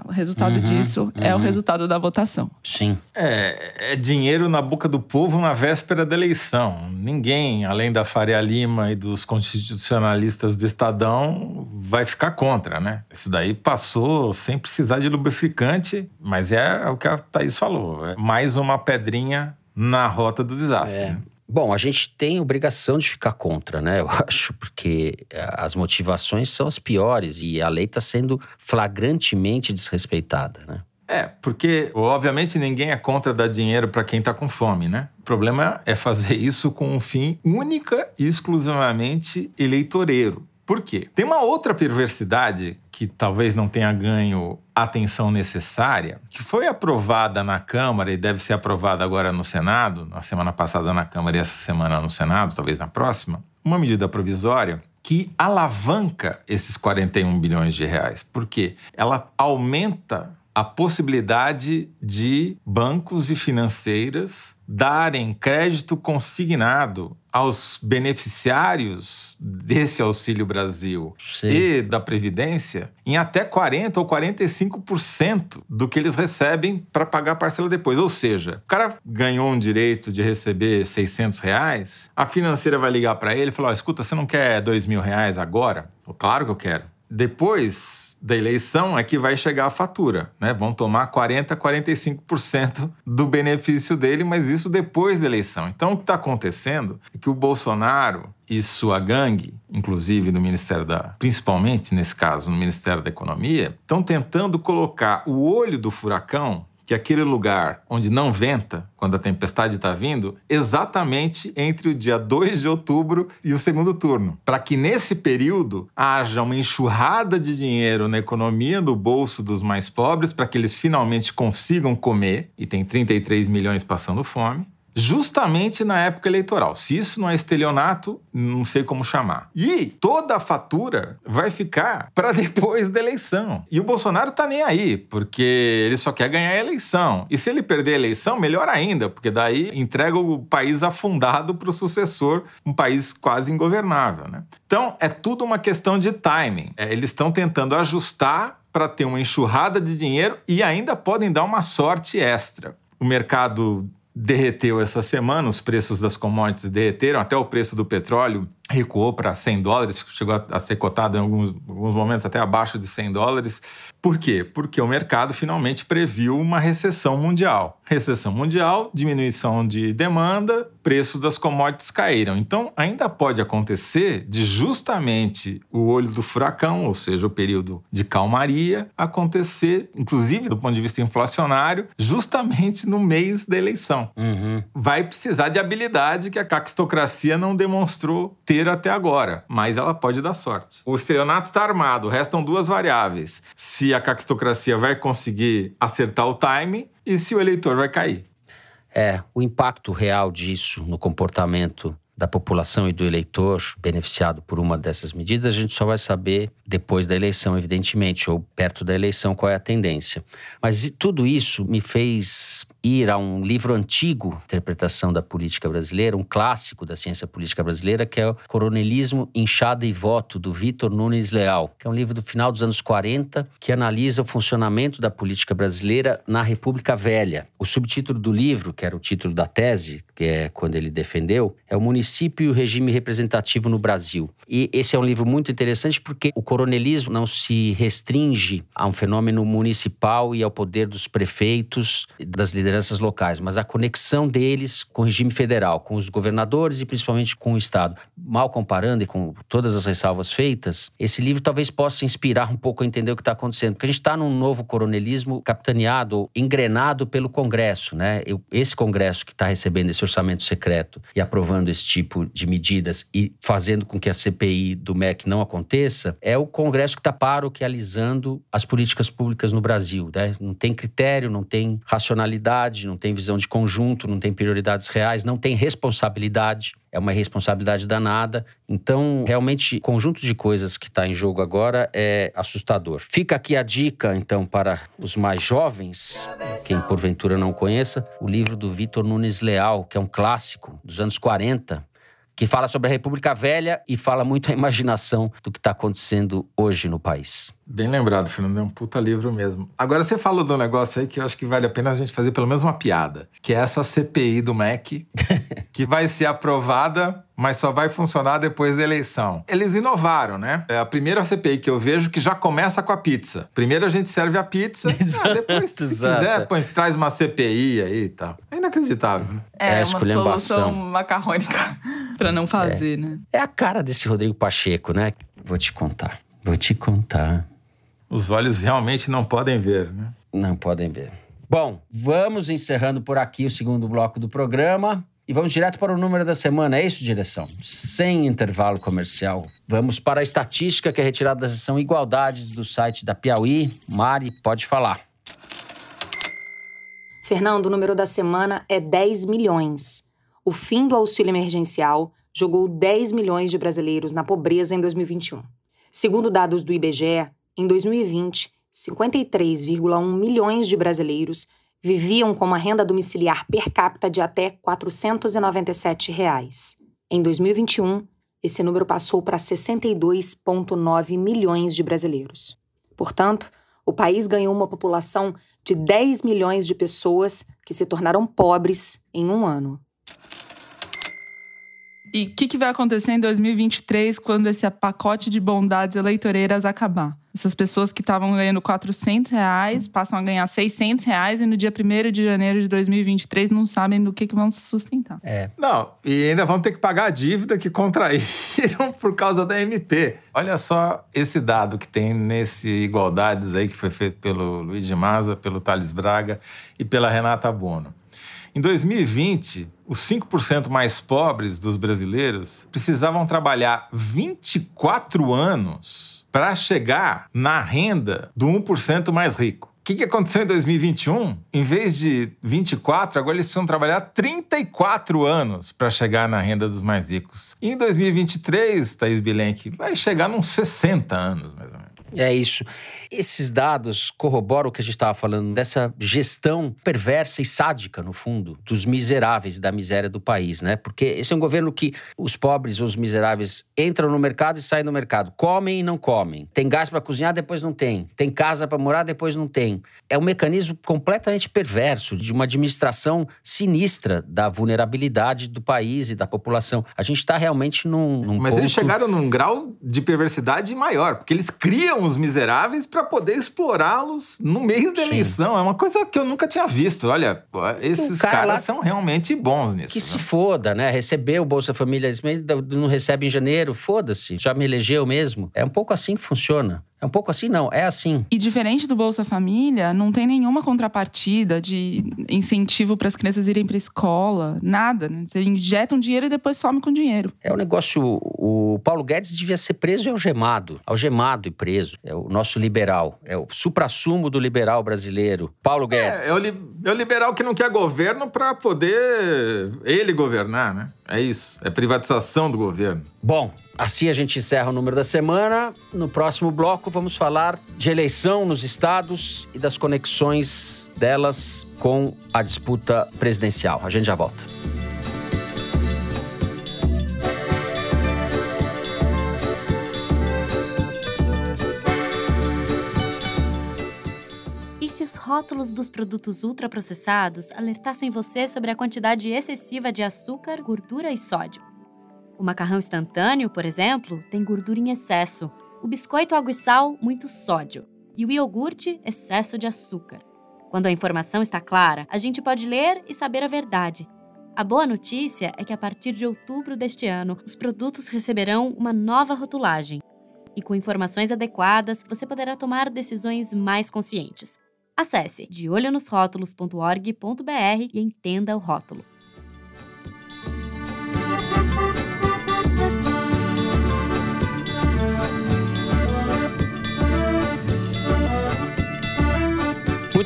O resultado uhum, disso uhum. é o uhum. resultado da votação. Sim. É, é dinheiro na boca do povo na véspera da eleição. Ninguém, além da Faria Lima e dos constitucionalistas do Estadão, vai ficar contra, né? Isso daí passou sem precisar de lubrificante, mas é o que a Thaís falou é mais uma pedrinha na rota do desastre. É. Bom, a gente tem obrigação de ficar contra, né? *laughs* Eu acho, porque é, as motivações são as piores e a lei está sendo flagrantemente desrespeitada, né? É, porque obviamente ninguém é contra dar dinheiro para quem está com fome, né? O problema é fazer *laughs* isso com um fim única e exclusivamente eleitoreiro. Por quê? Tem uma outra perversidade que talvez não tenha ganho a atenção necessária, que foi aprovada na Câmara e deve ser aprovada agora no Senado, na semana passada na Câmara e essa semana no Senado, talvez na próxima, uma medida provisória que alavanca esses 41 bilhões de reais. Por quê? Ela aumenta a possibilidade de bancos e financeiras darem crédito consignado aos beneficiários desse Auxílio Brasil Sim. e da Previdência em até 40 ou 45% do que eles recebem para pagar a parcela depois. Ou seja, o cara ganhou um direito de receber 600 reais, a financeira vai ligar para ele e falar: oh, escuta, você não quer 2 mil reais agora? Claro que eu quero. Depois da eleição é que vai chegar a fatura, né? Vão tomar 40, 45% do benefício dele, mas isso depois da eleição. Então o que está acontecendo é que o Bolsonaro e sua gangue, inclusive no Ministério da, principalmente nesse caso no Ministério da Economia, estão tentando colocar o olho do furacão que aquele lugar onde não venta, quando a tempestade está vindo, exatamente entre o dia 2 de outubro e o segundo turno. Para que nesse período haja uma enxurrada de dinheiro na economia, no bolso dos mais pobres, para que eles finalmente consigam comer, e tem 33 milhões passando fome justamente na época eleitoral. Se isso não é estelionato, não sei como chamar. E toda a fatura vai ficar para depois da eleição. E o Bolsonaro tá nem aí, porque ele só quer ganhar a eleição. E se ele perder a eleição, melhor ainda, porque daí entrega o país afundado para o sucessor, um país quase ingovernável. Né? Então, é tudo uma questão de timing. É, eles estão tentando ajustar para ter uma enxurrada de dinheiro e ainda podem dar uma sorte extra. O mercado derreteu essa semana, os preços das commodities derreteram, até o preço do petróleo recuou para 100 dólares, chegou a ser cotado em alguns, alguns momentos até abaixo de 100 dólares. Por quê? Porque o mercado finalmente previu uma recessão mundial. Recessão mundial, diminuição de demanda, preços das commodities caíram. Então, ainda pode acontecer de justamente o olho do furacão, ou seja, o período de calmaria, acontecer, inclusive do ponto de vista inflacionário, justamente no mês da eleição. Uhum. Vai precisar de habilidade que a caquistocracia não demonstrou ter até agora, mas ela pode dar sorte. O estelionato está armado, restam duas variáveis. Se a caquistocracia vai conseguir acertar o timing e se o eleitor vai cair. É, o impacto real disso no comportamento da população e do eleitor beneficiado por uma dessas medidas, a gente só vai saber depois da eleição, evidentemente, ou perto da eleição, qual é a tendência. Mas tudo isso me fez ir a um livro antigo, Interpretação da Política Brasileira, um clássico da ciência política brasileira, que é o Coronelismo, Inchada e Voto, do Vitor Nunes Leal, que é um livro do final dos anos 40, que analisa o funcionamento da política brasileira na República Velha. O subtítulo do livro, que era o título da tese, que é quando ele defendeu, é o Município e o Regime Representativo no Brasil. E esse é um livro muito interessante porque o coronelismo não se restringe a um fenômeno municipal e ao poder dos prefeitos, das lideranças locais, mas a conexão deles com o regime federal, com os governadores e principalmente com o Estado. Mal comparando e com todas as ressalvas feitas, esse livro talvez possa inspirar um pouco a entender o que está acontecendo, porque a gente está num novo coronelismo capitaneado, engrenado pelo Congresso, né? Esse Congresso que está recebendo esse orçamento secreto e aprovando esse tipo de medidas e fazendo com que a CPI do MEC não aconteça, é o Congresso que está paroquializando as políticas públicas no Brasil. Né? Não tem critério, não tem racionalidade, não tem visão de conjunto, não tem prioridades reais, não tem responsabilidade. É uma responsabilidade danada. Então, realmente, o conjunto de coisas que está em jogo agora é assustador. Fica aqui a dica, então, para os mais jovens, quem porventura não conheça, o livro do Vitor Nunes Leal, que é um clássico dos anos 40, que fala sobre a República Velha e fala muito a imaginação do que está acontecendo hoje no país. Bem lembrado, Fernando, é um puta livro mesmo. Agora você falou do negócio aí que eu acho que vale a pena a gente fazer pelo menos uma piada, que é essa CPI do MEC, *laughs* que vai ser aprovada, mas só vai funcionar depois da eleição. Eles inovaram, né? É a primeira CPI que eu vejo que já começa com a pizza. Primeiro a gente serve a pizza, *laughs* Exato, ah, depois, se exato. quiser, põe, traz uma CPI aí e tal. É inacreditável, né? É, É, uma solução macarrônica *laughs* pra não fazer, né? É a cara desse Rodrigo Pacheco, né? Vou te contar. Vou te contar. Os olhos realmente não podem ver, né? Não podem ver. Bom, vamos encerrando por aqui o segundo bloco do programa. E vamos direto para o número da semana, é isso, direção? Sem intervalo comercial. Vamos para a estatística que é retirada da seção Igualdades do site da Piauí. Mari, pode falar. Fernando, o número da semana é 10 milhões. O fim do auxílio emergencial jogou 10 milhões de brasileiros na pobreza em 2021. Segundo dados do IBGE, em 2020, 53,1 milhões de brasileiros viviam com uma renda domiciliar per capita de até 497 reais. Em 2021, esse número passou para 62,9 milhões de brasileiros. Portanto, o país ganhou uma população de 10 milhões de pessoas que se tornaram pobres em um ano. E o que, que, vai acontecer em 2023 quando esse pacote de bondades eleitoreiras acabar? Essas pessoas que estavam ganhando 400 reais passam a ganhar 600 reais e no dia 1 de janeiro de 2023 não sabem do que, que vão se sustentar. É. Não, e ainda vão ter que pagar a dívida que contraíram *laughs* por causa da MP. Olha só esse dado que tem nesse Igualdades aí que foi feito pelo Luiz de Maza, pelo Thales Braga e pela Renata Bono. Em 2020, os 5% mais pobres dos brasileiros precisavam trabalhar 24 anos para chegar na renda do 1% mais rico. O que, que aconteceu em 2021? Em vez de 24, agora eles precisam trabalhar 34 anos para chegar na renda dos mais ricos. E em 2023, Thaís Bilenque, vai chegar nos 60 anos, mais ou menos. É isso. Esses dados corroboram o que a gente estava falando dessa gestão perversa e sádica, no fundo, dos miseráveis, da miséria do país, né? Porque esse é um governo que os pobres, os miseráveis, entram no mercado e saem do mercado. Comem e não comem. Tem gás para cozinhar, depois não tem. Tem casa para morar, depois não tem. É um mecanismo completamente perverso de uma administração sinistra da vulnerabilidade do país e da população. A gente está realmente num, num Mas ponto... eles chegaram num grau de perversidade maior, porque eles criam os miseráveis para poder explorá-los no meio da Sim. eleição. É uma coisa que eu nunca tinha visto. Olha, esses cara caras são realmente bons nisso. Que né? se foda, né? Recebeu o Bolsa Família, não recebe em janeiro, foda-se. Já me elegeu mesmo. É um pouco assim que funciona. É um pouco assim, não, é assim. E diferente do Bolsa Família, não tem nenhuma contrapartida de incentivo para as crianças irem para escola, nada. Né? Você injeta um dinheiro e depois some com dinheiro. É um negócio. O Paulo Guedes devia ser preso e algemado. Algemado e preso. É o nosso liberal. É o supra-sumo do liberal brasileiro. Paulo Guedes. É, é, o, li, é o liberal que não quer governo para poder ele governar, né? É isso. É privatização do governo. Bom, Assim a gente encerra o número da semana. No próximo bloco, vamos falar de eleição nos estados e das conexões delas com a disputa presidencial. A gente já volta. Se os rótulos dos produtos ultraprocessados alertassem você sobre a quantidade excessiva de açúcar, gordura e sódio? O macarrão instantâneo, por exemplo, tem gordura em excesso. O biscoito água e sal, muito sódio. E o iogurte, excesso de açúcar. Quando a informação está clara, a gente pode ler e saber a verdade. A boa notícia é que a partir de outubro deste ano, os produtos receberão uma nova rotulagem. E com informações adequadas, você poderá tomar decisões mais conscientes. Acesse deolhonosrótulos.org.br e entenda o rótulo.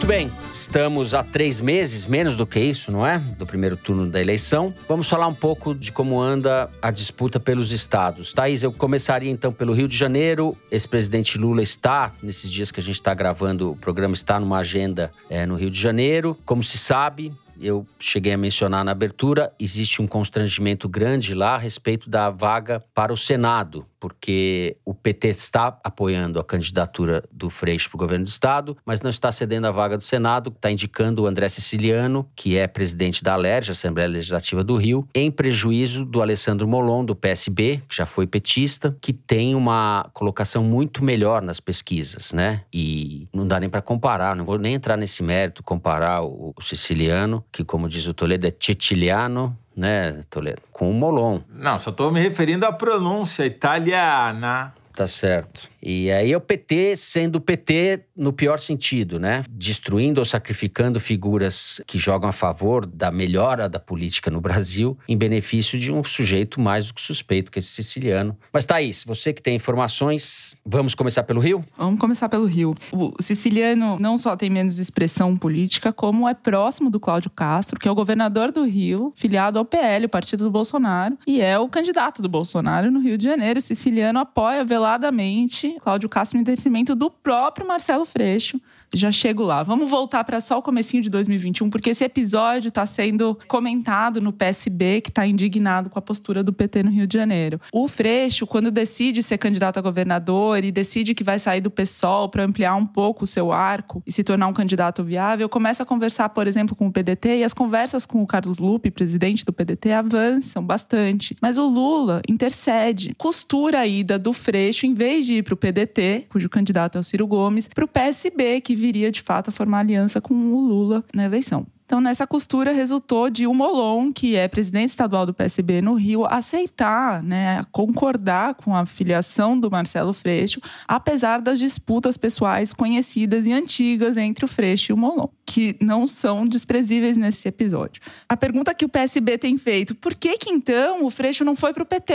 Muito bem, estamos há três meses, menos do que isso, não é? Do primeiro turno da eleição. Vamos falar um pouco de como anda a disputa pelos estados. Thaís, eu começaria então pelo Rio de Janeiro. Esse presidente Lula está, nesses dias que a gente está gravando, o programa está numa agenda é, no Rio de Janeiro. Como se sabe, eu cheguei a mencionar na abertura, existe um constrangimento grande lá a respeito da vaga para o Senado porque o PT está apoiando a candidatura do Freixo para o governo do Estado, mas não está cedendo a vaga do Senado, está indicando o André Siciliano, que é presidente da ALERJ, Assembleia Legislativa do Rio, em prejuízo do Alessandro Molon, do PSB, que já foi petista, que tem uma colocação muito melhor nas pesquisas, né? E não dá nem para comparar, não vou nem entrar nesse mérito, comparar o, o Siciliano, que, como diz o Toledo, é Ceciliano, né, Toledo? Com o Molon. Não, só estou me referindo à pronúncia italiana. Tá certo. E aí é o PT sendo o PT no pior sentido, né? Destruindo ou sacrificando figuras que jogam a favor da melhora da política no Brasil em benefício de um sujeito mais do que suspeito, que é esse siciliano. Mas Thaís, você que tem informações, vamos começar pelo Rio? Vamos começar pelo Rio. O siciliano não só tem menos expressão política, como é próximo do Cláudio Castro, que é o governador do Rio, filiado ao PL, o partido do Bolsonaro, e é o candidato do Bolsonaro no Rio de Janeiro. O siciliano apoia veladamente Cláudio Castro em detrimento do próprio Marcelo Freixo, já chego lá. Vamos voltar para só o comecinho de 2021, porque esse episódio está sendo comentado no PSB, que está indignado com a postura do PT no Rio de Janeiro. O Freixo, quando decide ser candidato a governador e decide que vai sair do PSOL para ampliar um pouco o seu arco e se tornar um candidato viável, começa a conversar, por exemplo, com o PDT e as conversas com o Carlos Lupe, presidente do PDT, avançam bastante. Mas o Lula intercede, costura a ida do Freixo, em vez de ir para o PDT, cujo candidato é o Ciro Gomes, para o PSB, que viria de fato a formar aliança com o Lula na eleição. Então, nessa costura, resultou de o Molon, que é presidente estadual do PSB no Rio, aceitar, né, concordar com a filiação do Marcelo Freixo, apesar das disputas pessoais conhecidas e antigas entre o Freixo e o Molon, que não são desprezíveis nesse episódio. A pergunta que o PSB tem feito, por que que então o Freixo não foi para o PT?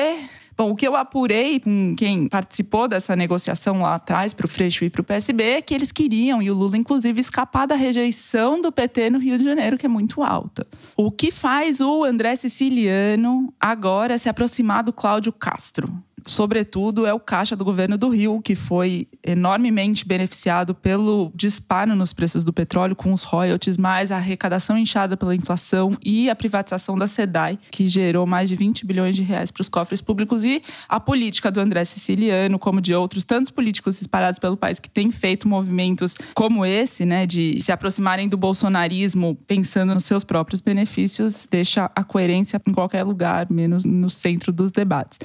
Bom, o que eu apurei com quem participou dessa negociação lá atrás para o Freixo e para o PSB é que eles queriam, e o Lula inclusive, escapar da rejeição do PT no Rio de Janeiro, que é muito alta. O que faz o André Siciliano agora se aproximar do Cláudio Castro? Sobretudo, é o caixa do governo do Rio, que foi enormemente beneficiado pelo disparo nos preços do petróleo, com os royalties, mais a arrecadação inchada pela inflação e a privatização da SEDAI, que gerou mais de 20 bilhões de reais para os cofres públicos, e a política do André Siciliano, como de outros tantos políticos espalhados pelo país que têm feito movimentos como esse, né, de se aproximarem do bolsonarismo pensando nos seus próprios benefícios, deixa a coerência em qualquer lugar, menos no centro dos debates.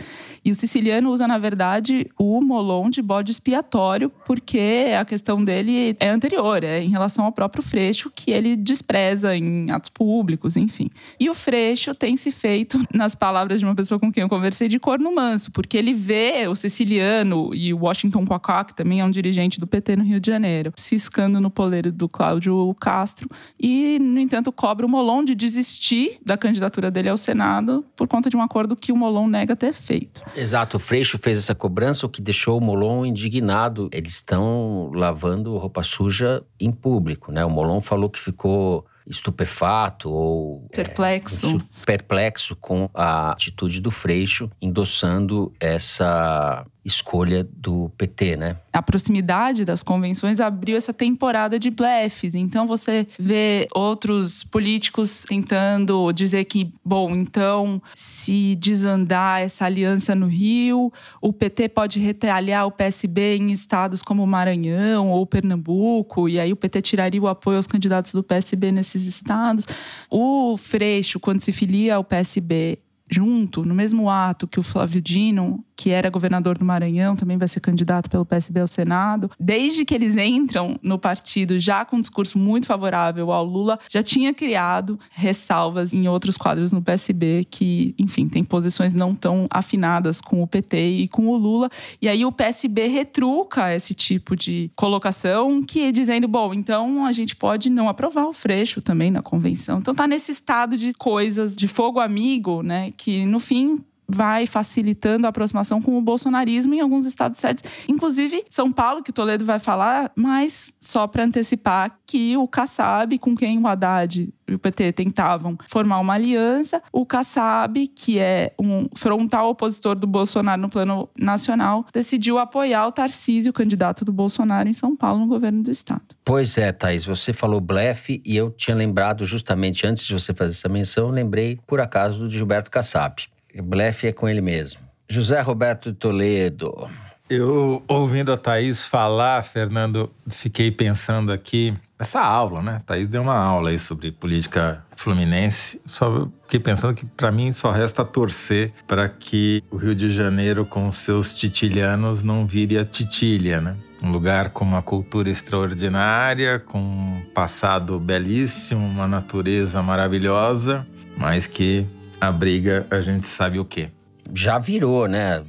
E o Siciliano Siciliano usa, na verdade, o Molon de bode expiatório, porque a questão dele é anterior, é em relação ao próprio Freixo, que ele despreza em atos públicos, enfim. E o Freixo tem se feito, *laughs* nas palavras de uma pessoa com quem eu conversei, de corno manso, porque ele vê o siciliano e o Washington Quacá, que também é um dirigente do PT no Rio de Janeiro, ciscando no poleiro do Cláudio Castro, e, no entanto, cobra o Molon de desistir da candidatura dele ao Senado por conta de um acordo que o Molon nega ter feito. Exato, Freixo fez essa cobrança, o que deixou o Molon indignado. Eles estão lavando roupa suja em público, né? O Molon falou que ficou estupefato ou perplexo. É, perplexo com a atitude do Freixo endossando essa escolha do PT, né? A proximidade das convenções abriu essa temporada de blefs. Então você vê outros políticos tentando dizer que, bom, então se desandar essa aliança no Rio, o PT pode retaliar o PSB em estados como Maranhão ou Pernambuco, e aí o PT tiraria o apoio aos candidatos do PSB nesses estados. O Freixo, quando se filia ao PSB, junto, no mesmo ato que o Flávio Dino que era governador do Maranhão, também vai ser candidato pelo PSB ao Senado. Desde que eles entram no partido, já com um discurso muito favorável ao Lula, já tinha criado ressalvas em outros quadros no PSB que, enfim, tem posições não tão afinadas com o PT e com o Lula. E aí o PSB retruca esse tipo de colocação, que dizendo, bom, então a gente pode não aprovar o Freixo também na convenção. Então tá nesse estado de coisas de fogo amigo, né, que no fim vai facilitando a aproximação com o bolsonarismo em alguns estados sedes, inclusive São Paulo, que Toledo vai falar, mas só para antecipar que o Kassab, com quem o Haddad e o PT tentavam formar uma aliança, o Kassab, que é um frontal opositor do Bolsonaro no plano nacional, decidiu apoiar o Tarcísio, candidato do Bolsonaro em São Paulo, no governo do estado. Pois é, Thaís, você falou blefe e eu tinha lembrado justamente antes de você fazer essa menção, lembrei por acaso do Gilberto Kassab. Blefe é com ele mesmo. José Roberto Toledo. Eu, ouvindo a Thaís falar, Fernando, fiquei pensando aqui nessa aula, né? A Thaís deu uma aula aí sobre política fluminense. Só fiquei pensando que para mim só resta torcer para que o Rio de Janeiro com seus titilhanos não vire a titilha, né? Um lugar com uma cultura extraordinária, com um passado belíssimo, uma natureza maravilhosa, mas que a briga, a gente sabe o quê. Já virou, né?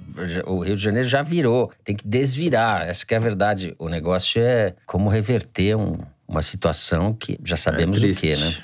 O Rio de Janeiro já virou. Tem que desvirar. Essa que é a verdade. O negócio é como reverter um, uma situação que já sabemos é o quê, né?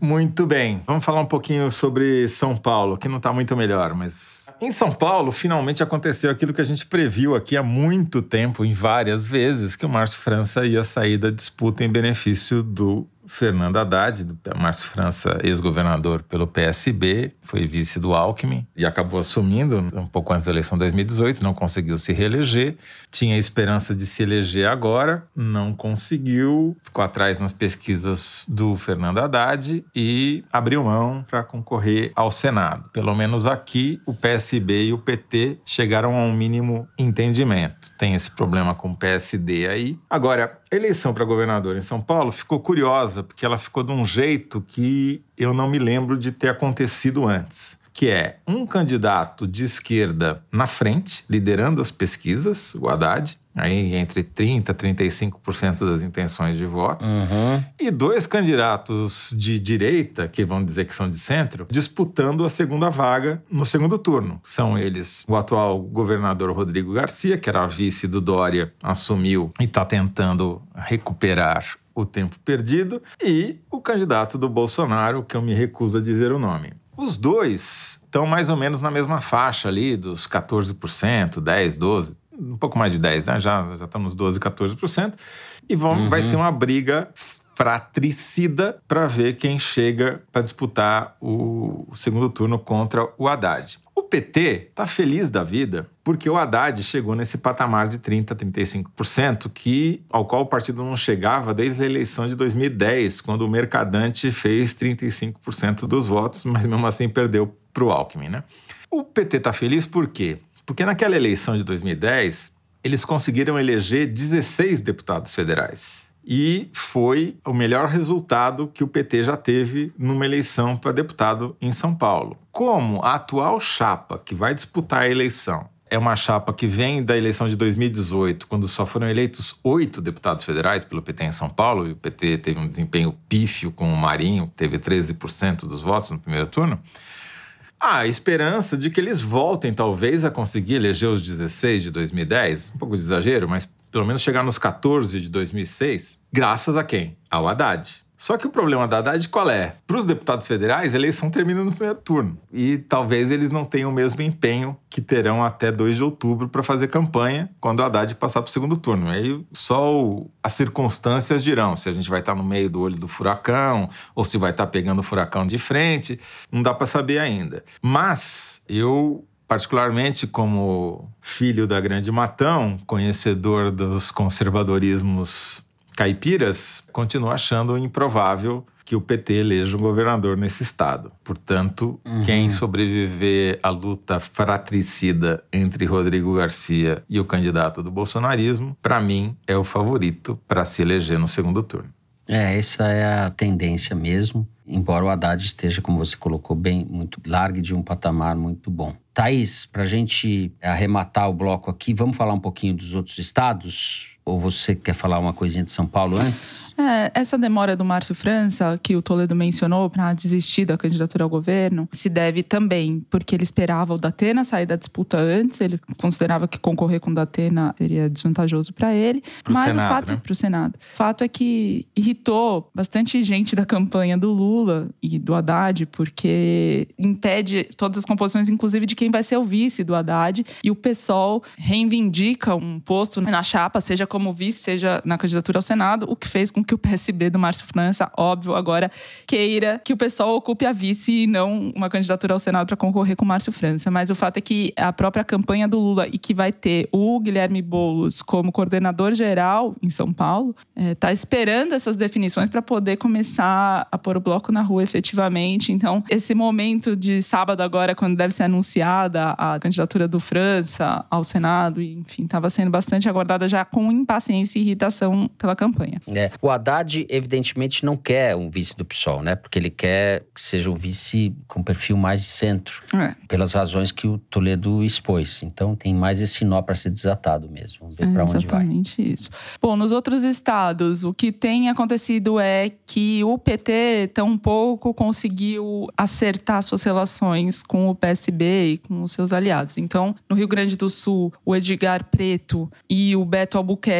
Muito bem. Vamos falar um pouquinho sobre São Paulo, que não está muito melhor, mas. Em São Paulo, finalmente aconteceu aquilo que a gente previu aqui há muito tempo, em várias vezes, que o Márcio França ia sair da disputa em benefício do Fernando Haddad, do Márcio França, ex-governador pelo PSB, foi vice do Alckmin e acabou assumindo um pouco antes da eleição de 2018, não conseguiu se reeleger. Tinha esperança de se eleger agora, não conseguiu, ficou atrás nas pesquisas do Fernando Haddad e abriu mão para concorrer ao Senado. Pelo menos aqui, o PSB e o PT chegaram a um mínimo entendimento. Tem esse problema com o PSD aí. Agora, eleição para governador em São Paulo ficou curiosa, porque ela ficou de um jeito que eu não me lembro de ter acontecido antes. Que é um candidato de esquerda na frente, liderando as pesquisas, o Haddad, aí entre 30% e 35% das intenções de voto, Uhum. e dois candidatos de direita, que vão dizer que são de centro, disputando a segunda vaga no segundo turno. São eles o atual governador Rodrigo Garcia, que era vice do Dória, assumiu e está tentando recuperar o tempo perdido, e o candidato do Bolsonaro, que eu me recuso a dizer o nome. Os dois estão mais ou menos na mesma faixa ali, dos 14%, 10%, 12%, um pouco mais de 10%, né? já, já estamos 12%, 14%. E vão, vai ser uma briga fratricida para ver quem chega para disputar o, o segundo turno contra o Haddad. O PT está feliz da vida porque o Haddad chegou nesse patamar de 30%, 35%, que, ao qual o partido não chegava desde a eleição de 2010, quando o Mercadante fez 35% dos votos, mas mesmo assim perdeu para o Alckmin. Né? O PT está feliz por quê? Porque naquela eleição de 2010, eles conseguiram eleger 16 deputados federais. E foi o melhor resultado que o PT já teve numa eleição para deputado em São Paulo. Como a atual chapa que vai disputar a eleição é uma chapa que vem da eleição de 2018, quando só foram eleitos oito deputados federais pelo PT em São Paulo, e o PT teve um desempenho pífio com o Marinho, teve 13% dos votos no primeiro turno. Há a esperança de que eles voltem, talvez, a conseguir eleger os 16 de 2010. Um pouco de exagero, mas pelo menos chegar nos 14 de 2006, graças a quem? Ao Haddad. Só que o problema da Haddad qual é? Para os deputados federais, a eleição termina no primeiro turno. E talvez eles não tenham o mesmo empenho que terão até 2 de outubro para fazer campanha quando o Haddad passar para o segundo turno. Aí só o, as circunstâncias dirão se a gente vai estar no meio do olho do furacão ou se vai estar pegando o furacão de frente. Não dá para saber ainda. Mas eu particularmente como filho da Grande Matão, conhecedor dos conservadorismos caipiras, continuo achando improvável que o PT eleja um governador nesse estado. Portanto, Uhum. quem sobreviver à luta fratricida entre Rodrigo Garcia e o candidato do bolsonarismo, para mim, é o favorito para se eleger no segundo turno. É, essa é a tendência mesmo. Embora o Haddad esteja, como você colocou bem, muito largue de um patamar muito bom. Thaís, para a gente arrematar o bloco aqui, vamos falar um pouquinho dos outros estados? Ou você quer falar uma coisinha de São Paulo antes? É, essa demora do Márcio França, que o Toledo mencionou, para desistir da candidatura ao governo, se deve também porque ele esperava o Datena sair da disputa antes, ele considerava que concorrer com o Datena seria desvantajoso para ele. Pro Mas Senado, o fato né? pro Senado. O fato é que irritou bastante gente da campanha do Lula e do Haddad, porque impede todas as composições, inclusive de quem vai ser o vice do Haddad. E o PSOL reivindica um posto na chapa, seja como vice, seja na candidatura ao Senado, o que fez com que o PSB do Márcio França, óbvio, agora queira que o PSOL ocupe a vice e não uma candidatura ao Senado para concorrer com o Márcio França. Mas o fato é que a própria campanha do Lula e que vai ter o Guilherme Boulos como coordenador geral em São Paulo, está esperando essas definições para poder começar a pôr o bloco na rua efetivamente. Então, esse momento de sábado agora, quando deve ser anunciada a candidatura do França ao Senado, enfim, estava sendo bastante aguardada já com impaciência e irritação pela campanha. É, o Haddad, evidentemente, não quer um vice do PSOL, né? Porque ele quer que seja um vice com perfil mais de centro, É. pelas razões que o Toledo expôs. Então tem mais esse nó para ser desatado mesmo. Vamos ver É, para onde vai. exatamente isso. Bom, nos outros estados, o que tem acontecido é que o PT tão pouco conseguiu acertar suas relações com o PSB e com os seus aliados. Então, no Rio Grande do Sul, o Edgar Preto e o Beto Albuquerque,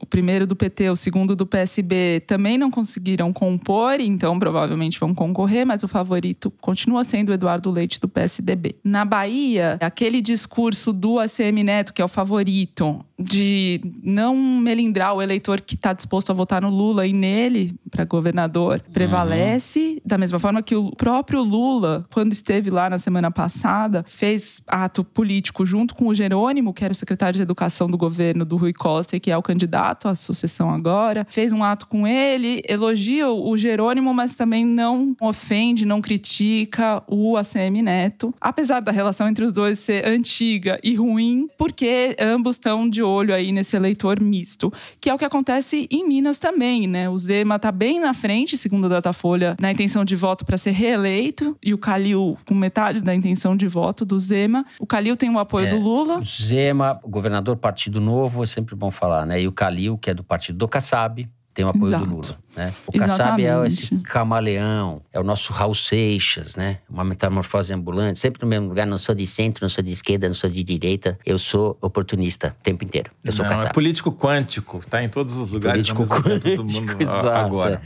o primeiro do PT, o segundo do PSB, também não conseguiram compor, então provavelmente vão concorrer, mas o favorito continua sendo o Eduardo Leite do PSDB. Na Bahia, aquele discurso do ACM Neto, que é o favorito, de não melindrar o eleitor que está disposto a votar no Lula e nele para governador prevalece. Da mesma forma que o próprio Lula, quando esteve lá na semana passada, fez ato político junto com o Jerônimo, que era o secretário de Educação do governo do Rui Costa e que é o candidato à sucessão agora. Fez um ato com ele, elogia o Jerônimo, mas também não ofende, não critica o ACM Neto. Apesar da relação entre os dois ser antiga e ruim, porque ambos estão de olho aí nesse eleitor misto, que é o que acontece em Minas também, né? O Zema tá bem na frente, segundo a Datafolha, na intenção de voto para ser reeleito, e o Calil com metade da intenção de voto do Zema. O Calil tem o apoio É, do Lula. O Zema, governador Partido Novo, é sempre bom falar, né? E o Calil, que é do partido do Kassab, tem o apoio Exato. do Lula, né? O Kassab é esse camaleão, é o nosso Raul Seixas, né? Uma metamorfose ambulante, sempre no mesmo lugar. Não sou de centro, não sou de esquerda, não sou de direita. Eu sou oportunista o tempo inteiro. Eu sou Não, é Kassab. político quântico. Tá em todos os lugares Político tempo quântico, *laughs* exato. agora.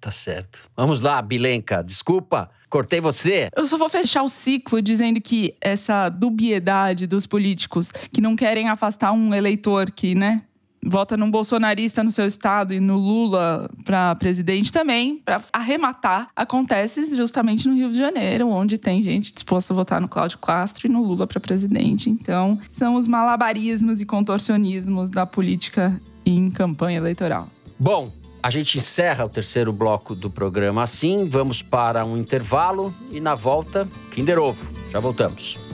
Tá certo. Vamos lá, Bilenka. Desculpa, cortei você. Eu só vou fechar o ciclo dizendo que essa dubiedade dos políticos que não querem afastar um eleitor que, né, vota num bolsonarista no seu estado e no Lula para presidente também, para arrematar, acontece justamente no Rio de Janeiro, onde tem gente disposta a votar no Cláudio Castro e no Lula para presidente. Então, são os malabarismos e contorcionismos da política em campanha eleitoral. Bom, a gente encerra o terceiro bloco do programa assim. Vamos para um intervalo e na volta, Kinder Ovo. Já voltamos.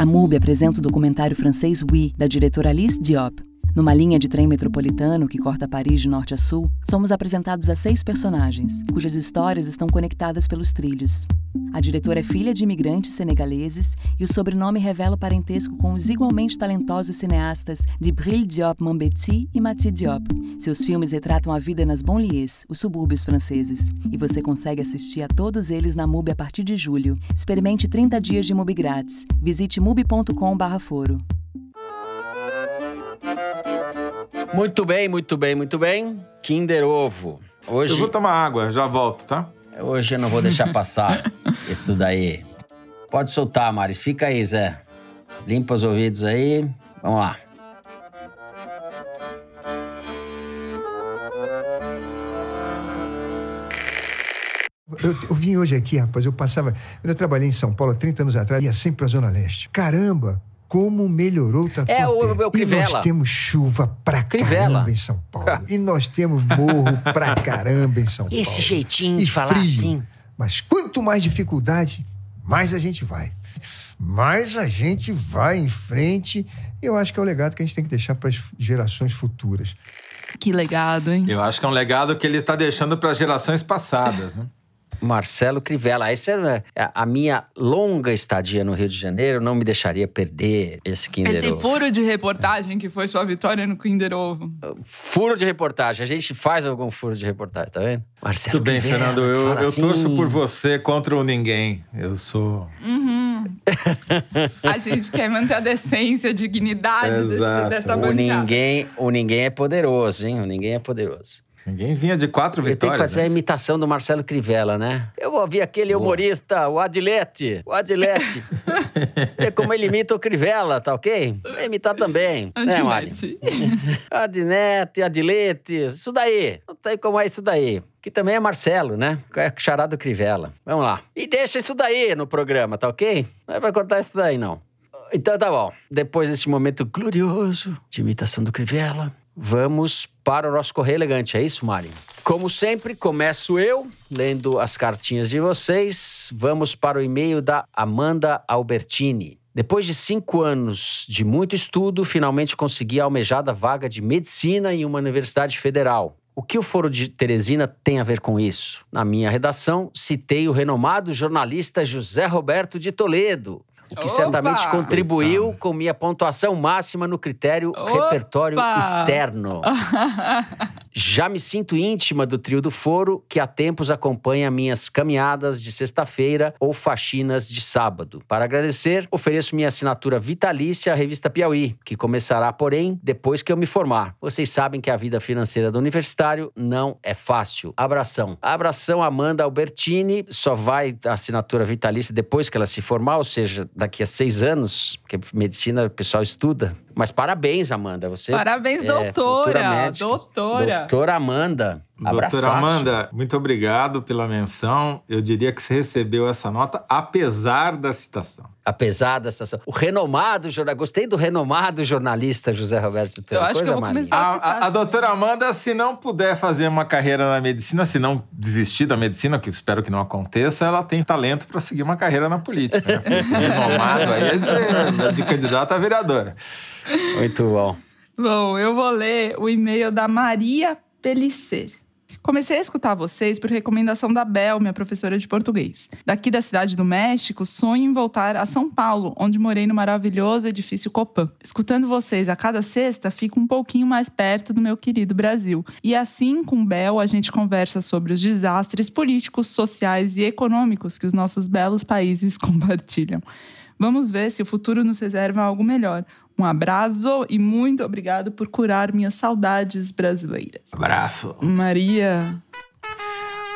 A MUBI apresenta o documentário francês Oui, da diretora Alice Diop. Numa linha de trem metropolitano que corta Paris de norte a sul, somos apresentados a seis personagens, cujas histórias estão conectadas pelos trilhos. A diretora é filha de imigrantes senegaleses e o sobrenome revela o parentesco com os igualmente talentosos cineastas Djibril Diop Mambetsi e Mathieu Diop. Seus filmes retratam a vida nas banlieues, os subúrbios franceses, e você consegue assistir a todos eles na MUBI a partir de julho. Experimente 30 dias de MUBI grátis. Visite mubi.com/foro. Muito bem, muito bem, muito bem. Kinder Ovo. Hoje, Eu vou tomar água, já volto, tá? hoje eu não vou deixar passar *laughs* isso daí. Pode soltar, Mari. Fica aí, Zé. Limpa os ouvidos aí. Vamos lá. Eu, eu vim hoje aqui, rapaz, eu passava. Eu trabalhei em São Paulo há 30 anos atrás, ia sempre pra Zona Leste. Caramba! Como melhorou o Tatuapé. É, o- o E Crivella. nós temos chuva pra Crivella. caramba em São Paulo. e nós temos morro pra caramba em São Paulo. Esse jeitinho E de falar frio. assim. Mas quanto mais dificuldade, mais a gente vai. Mais a gente vai em frente. Eu acho que é o legado que a gente tem que deixar para as gerações futuras. Que legado, hein? Eu acho que é um legado que ele tá deixando para gerações passadas, né? Marcelo Crivella. Essa era a minha longa estadia no Rio de Janeiro. Não me deixaria perder esse Kinder Esse Ovo. furo de reportagem que foi sua vitória no Kinder Ovo. Furo de reportagem. A gente faz algum furo de reportagem, tá vendo? Marcelo Tudo bem, Crivella, Fernando. Eu, eu assim. torço por você contra o ninguém. Eu sou. Uhum. A gente quer manter a decência, a dignidade desse, dessa O bancada. ninguém, o ninguém é poderoso, hein? O ninguém é poderoso. Ninguém vinha de quatro Eu tenho que vitórias. fazer a né? imitação do Marcelo Crivella, né? Eu ouvi aquele humorista, o Adilete. O Adilete. *laughs* é como ele imita o Crivella, tá ok? Vou imitar também. Né? Adilete. *laughs* Adinete, Adilete, isso daí. Não tem como é isso daí. Que também é Marcelo, né? É charado Crivella. Vamos lá. E deixa isso daí no programa, tá ok? Não vai cortar isso daí, não. Então tá bom. Depois desse momento glorioso de imitação do Crivella, vamos para o nosso Correio Elegante. É isso, Mari? Como sempre, começo eu lendo as cartinhas de vocês. Vamos para o e-mail da Amanda Albertini. Depois de cinco anos de muito estudo, finalmente consegui a almejada vaga de medicina em uma universidade federal. O que o Foro de Teresina tem a ver com isso? Na minha redação, citei o renomado jornalista José Roberto de Toledo, que Opa! certamente contribuiu com minha pontuação máxima no critério Opa! repertório externo. *laughs* Já me sinto íntima do trio do Foro, que há tempos acompanha minhas caminhadas de sexta-feira ou faxinas de sábado. Para agradecer, ofereço minha assinatura vitalícia à revista Piauí, que começará, porém, depois que eu me formar. Vocês sabem que a vida financeira do universitário não é fácil. Abração. Abração, Amanda Albertini. Só vai a assinatura vitalícia depois que ela se formar, ou seja, daqui a seis anos, porque medicina o pessoal estuda. Mas parabéns, Amanda. Você Parabéns, é doutora. Doutora. Doutora Amanda. Abraçaço. Doutora Amanda, muito obrigado pela menção. Eu diria que você recebeu essa nota apesar da citação. Apesar da citação. O renomado jornalista. Gostei do renomado jornalista José Roberto Doutora. Eu acho Coisa que eu vou A, a- a doutora Amanda, se não puder fazer uma carreira na medicina, se não desistir da medicina, que eu espero que não aconteça, ela tem talento para seguir uma carreira na política. Né? Esse *laughs* renomado aí é de, de candidata a vereadora. Muito bom. Bom, eu vou ler o e-mail da Maria Pellicer. Comecei a escutar vocês por recomendação da Bel, minha professora de português. Daqui da cidade do México, sonho em voltar a São Paulo, onde morei no maravilhoso edifício Copan. Escutando vocês a cada sexta, fico um pouquinho mais perto do meu querido Brasil. E assim, com Bel, a gente conversa sobre os desastres políticos, sociais e econômicos que os nossos belos países *laughs* compartilham. Vamos ver se o futuro nos reserva algo melhor. Um abraço e muito obrigado por curar minhas saudades brasileiras. Abraço. Maria.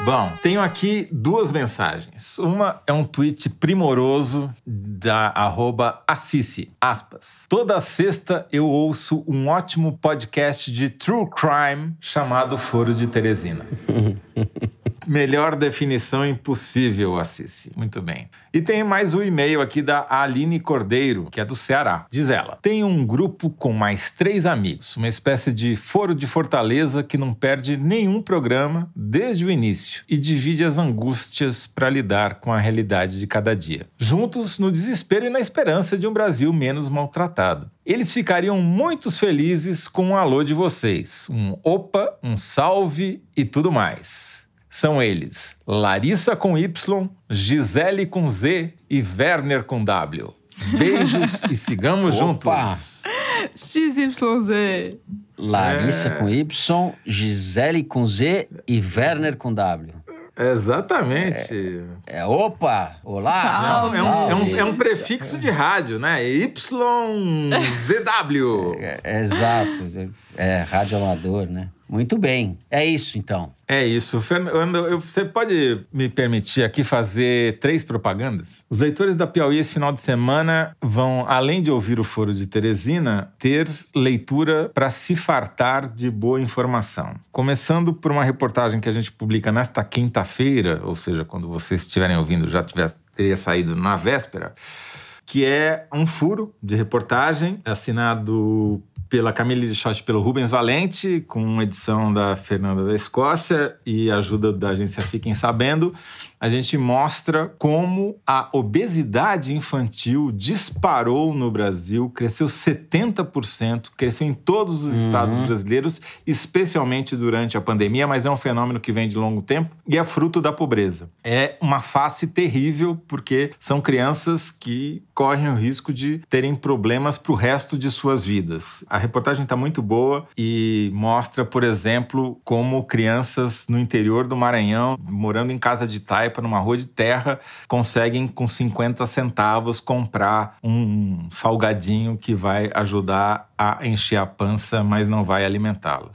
Bom, tenho aqui duas mensagens. Uma é um tweet primoroso da arroba Assisi, aspas. Toda sexta eu ouço um ótimo podcast de true crime chamado Foro de Teresina. *laughs* Melhor definição impossível, Assisi. Muito bem. E tem mais um e-mail aqui da Aline Cordeiro, que é do Ceará. Diz ela: Tem um grupo com mais três amigos, uma espécie de foro de Fortaleza que não perde nenhum programa desde o início e divide as angústias para lidar com a realidade de cada dia. Juntos no desespero e na esperança de um Brasil menos maltratado. Eles ficariam muito felizes com um alô de vocês. Um opa, um salve e tudo mais. São eles Larissa com Y, Gisele com Z e Werner com W. Beijos *laughs* e sigamos Opa! juntos. XYZ. Larissa É. com Y, Gisele com Z e Werner com W. Exatamente. É, opa! Olá! Tchau. salve, É um, é um- salve. é um prefixo de rádio, né? YZW. *laughs* É, exato. É, rádio amador, né? Muito bem. É isso, então. É isso. Fernando, eu- você pode me permitir aqui fazer três propagandas? Os leitores da Piauí esse final de semana vão, além de ouvir o Foro de Teresina, ter leitura para se fartar de boa informação. Começando por uma reportagem que a gente publica nesta quinta-feira, ou seja, quando vocês estiverem ouvindo já tiver, teria saído na véspera, que é um furo de reportagem assinado pela Camille Lixotti e pelo Rubens Valente, com edição da Fernanda da Escócia e ajuda da agência Fiquem Sabendo. A gente mostra como a obesidade infantil disparou no Brasil, cresceu 70%, cresceu em todos os estados brasileiros, especialmente durante a pandemia, mas é um fenômeno que vem de longo tempo e é fruto da pobreza. É uma face terrível, porque são crianças que correm o risco de terem problemas para o resto de suas vidas. A reportagem está muito boa e mostra, por exemplo, como crianças no interior do Maranhão, morando em casa de taipa, numa rua de terra, conseguem com 50 centavos comprar um salgadinho que vai ajudar a encher a pança, mas não vai alimentá-la.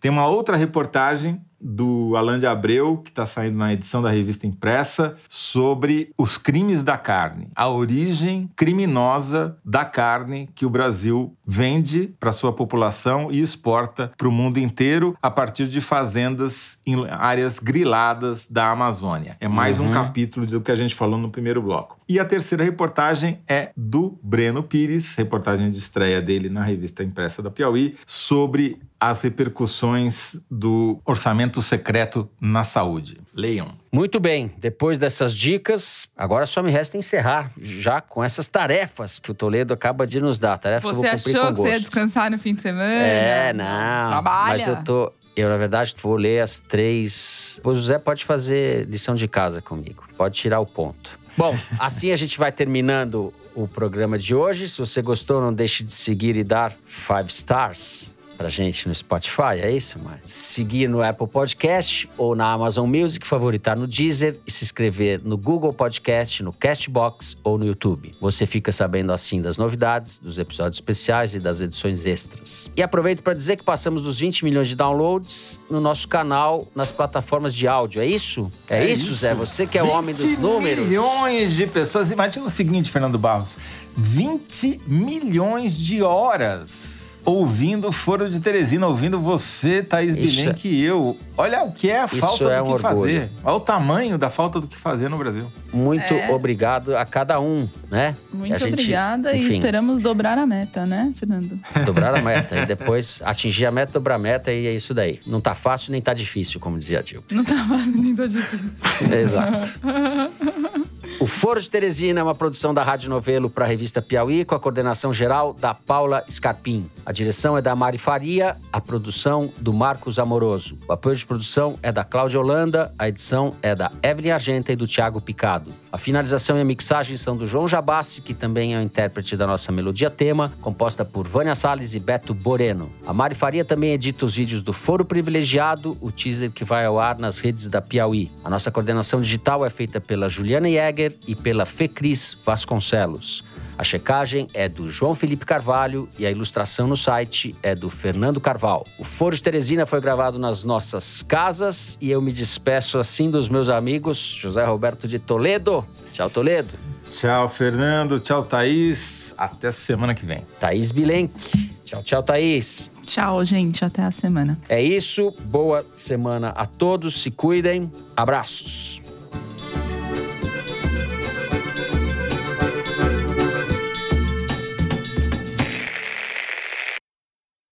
Tem uma outra reportagem do Alain de Abreu, que está saindo na edição da revista impressa, sobre os crimes da carne, a origem criminosa da carne que o Brasil vende para sua população e exporta para o mundo inteiro a partir de fazendas em áreas griladas da Amazônia. É mais um capítulo do que a gente falou no primeiro bloco. E a terceira reportagem é do Breno Pires, reportagem de estreia dele na revista impressa da Piauí, sobre as repercussões do orçamento secreto na saúde. Leiam. Muito bem, depois dessas dicas, agora só me resta encerrar já com essas tarefas que o Toledo acaba de nos dar. Tarefa Você que eu vou cumprir achou com que você ia gosto. descansar no fim de semana? É, não. Trabalha. Mas eu tô. Eu, na verdade, vou ler as três. O José pode fazer lição de casa comigo. Pode tirar o ponto. Bom, assim a gente vai terminando o programa de hoje. Se você gostou, não deixe de seguir e dar five stars. Pra gente no Spotify, é isso, Mari? Seguir no Apple Podcast ou na Amazon Music, favoritar no Deezer e se inscrever no Google Podcast, no Castbox ou no YouTube. Você fica sabendo assim das novidades, dos episódios especiais e das edições extras. E aproveito para dizer que passamos dos 20 milhões de downloads no nosso canal nas plataformas de áudio, é isso? É, isso, Zé? Você que é o homem dos 20 números. milhões de pessoas. Imagina o seguinte, Fernando Barros: 20 milhões de horas ouvindo o Foro de Teresina, ouvindo você, Thaís Bilen, é- que eu. Olha o que é a Isso falta é do um que fazer. Olha o tamanho da falta do que fazer no Brasil. Muito É. obrigado a cada um, né? Muito a gente, obrigada enfim, e esperamos dobrar a meta, né, Fernando? *laughs* Dobrar a meta e depois atingir a meta, dobrar a meta e é isso daí. Não tá fácil nem tá difícil, como dizia a Dil. Não tá fácil nem tá difícil. *laughs* Exato. *laughs* O Foro de Teresina é uma produção da Rádio Novelo para a revista Piauí, com a coordenação geral da Paula Scarpim. A direção é da Mari Faria, a produção do Marcos Amoroso. O apoio de produção é da Cláudia Holanda, a edição é da Evelyn Argenta e do Tiago Picado. A finalização e a mixagem são do João Jabassi, que também é o intérprete da nossa melodia tema, composta por Vânia Salles e Beto Boreno. A Mari Faria também edita os vídeos do Foro Privilegiado, o teaser que vai ao ar nas redes da Piauí. A nossa coordenação digital é feita pela Juliana Jäger e pela Fecris Vasconcelos. A checagem é do João Felipe Carvalho e a ilustração no site é do Fernando Carval. O Foro de Teresina foi gravado nas nossas casas e eu me despeço assim dos meus amigos José Roberto de Toledo. Tchau, Toledo. Tchau, Fernando. Tchau, Thaís. Até semana que vem. Thaís Bilenque. Tchau, tchau, Thaís. Tchau, gente. Até a semana. É isso. Boa semana a todos. Se cuidem. Abraços.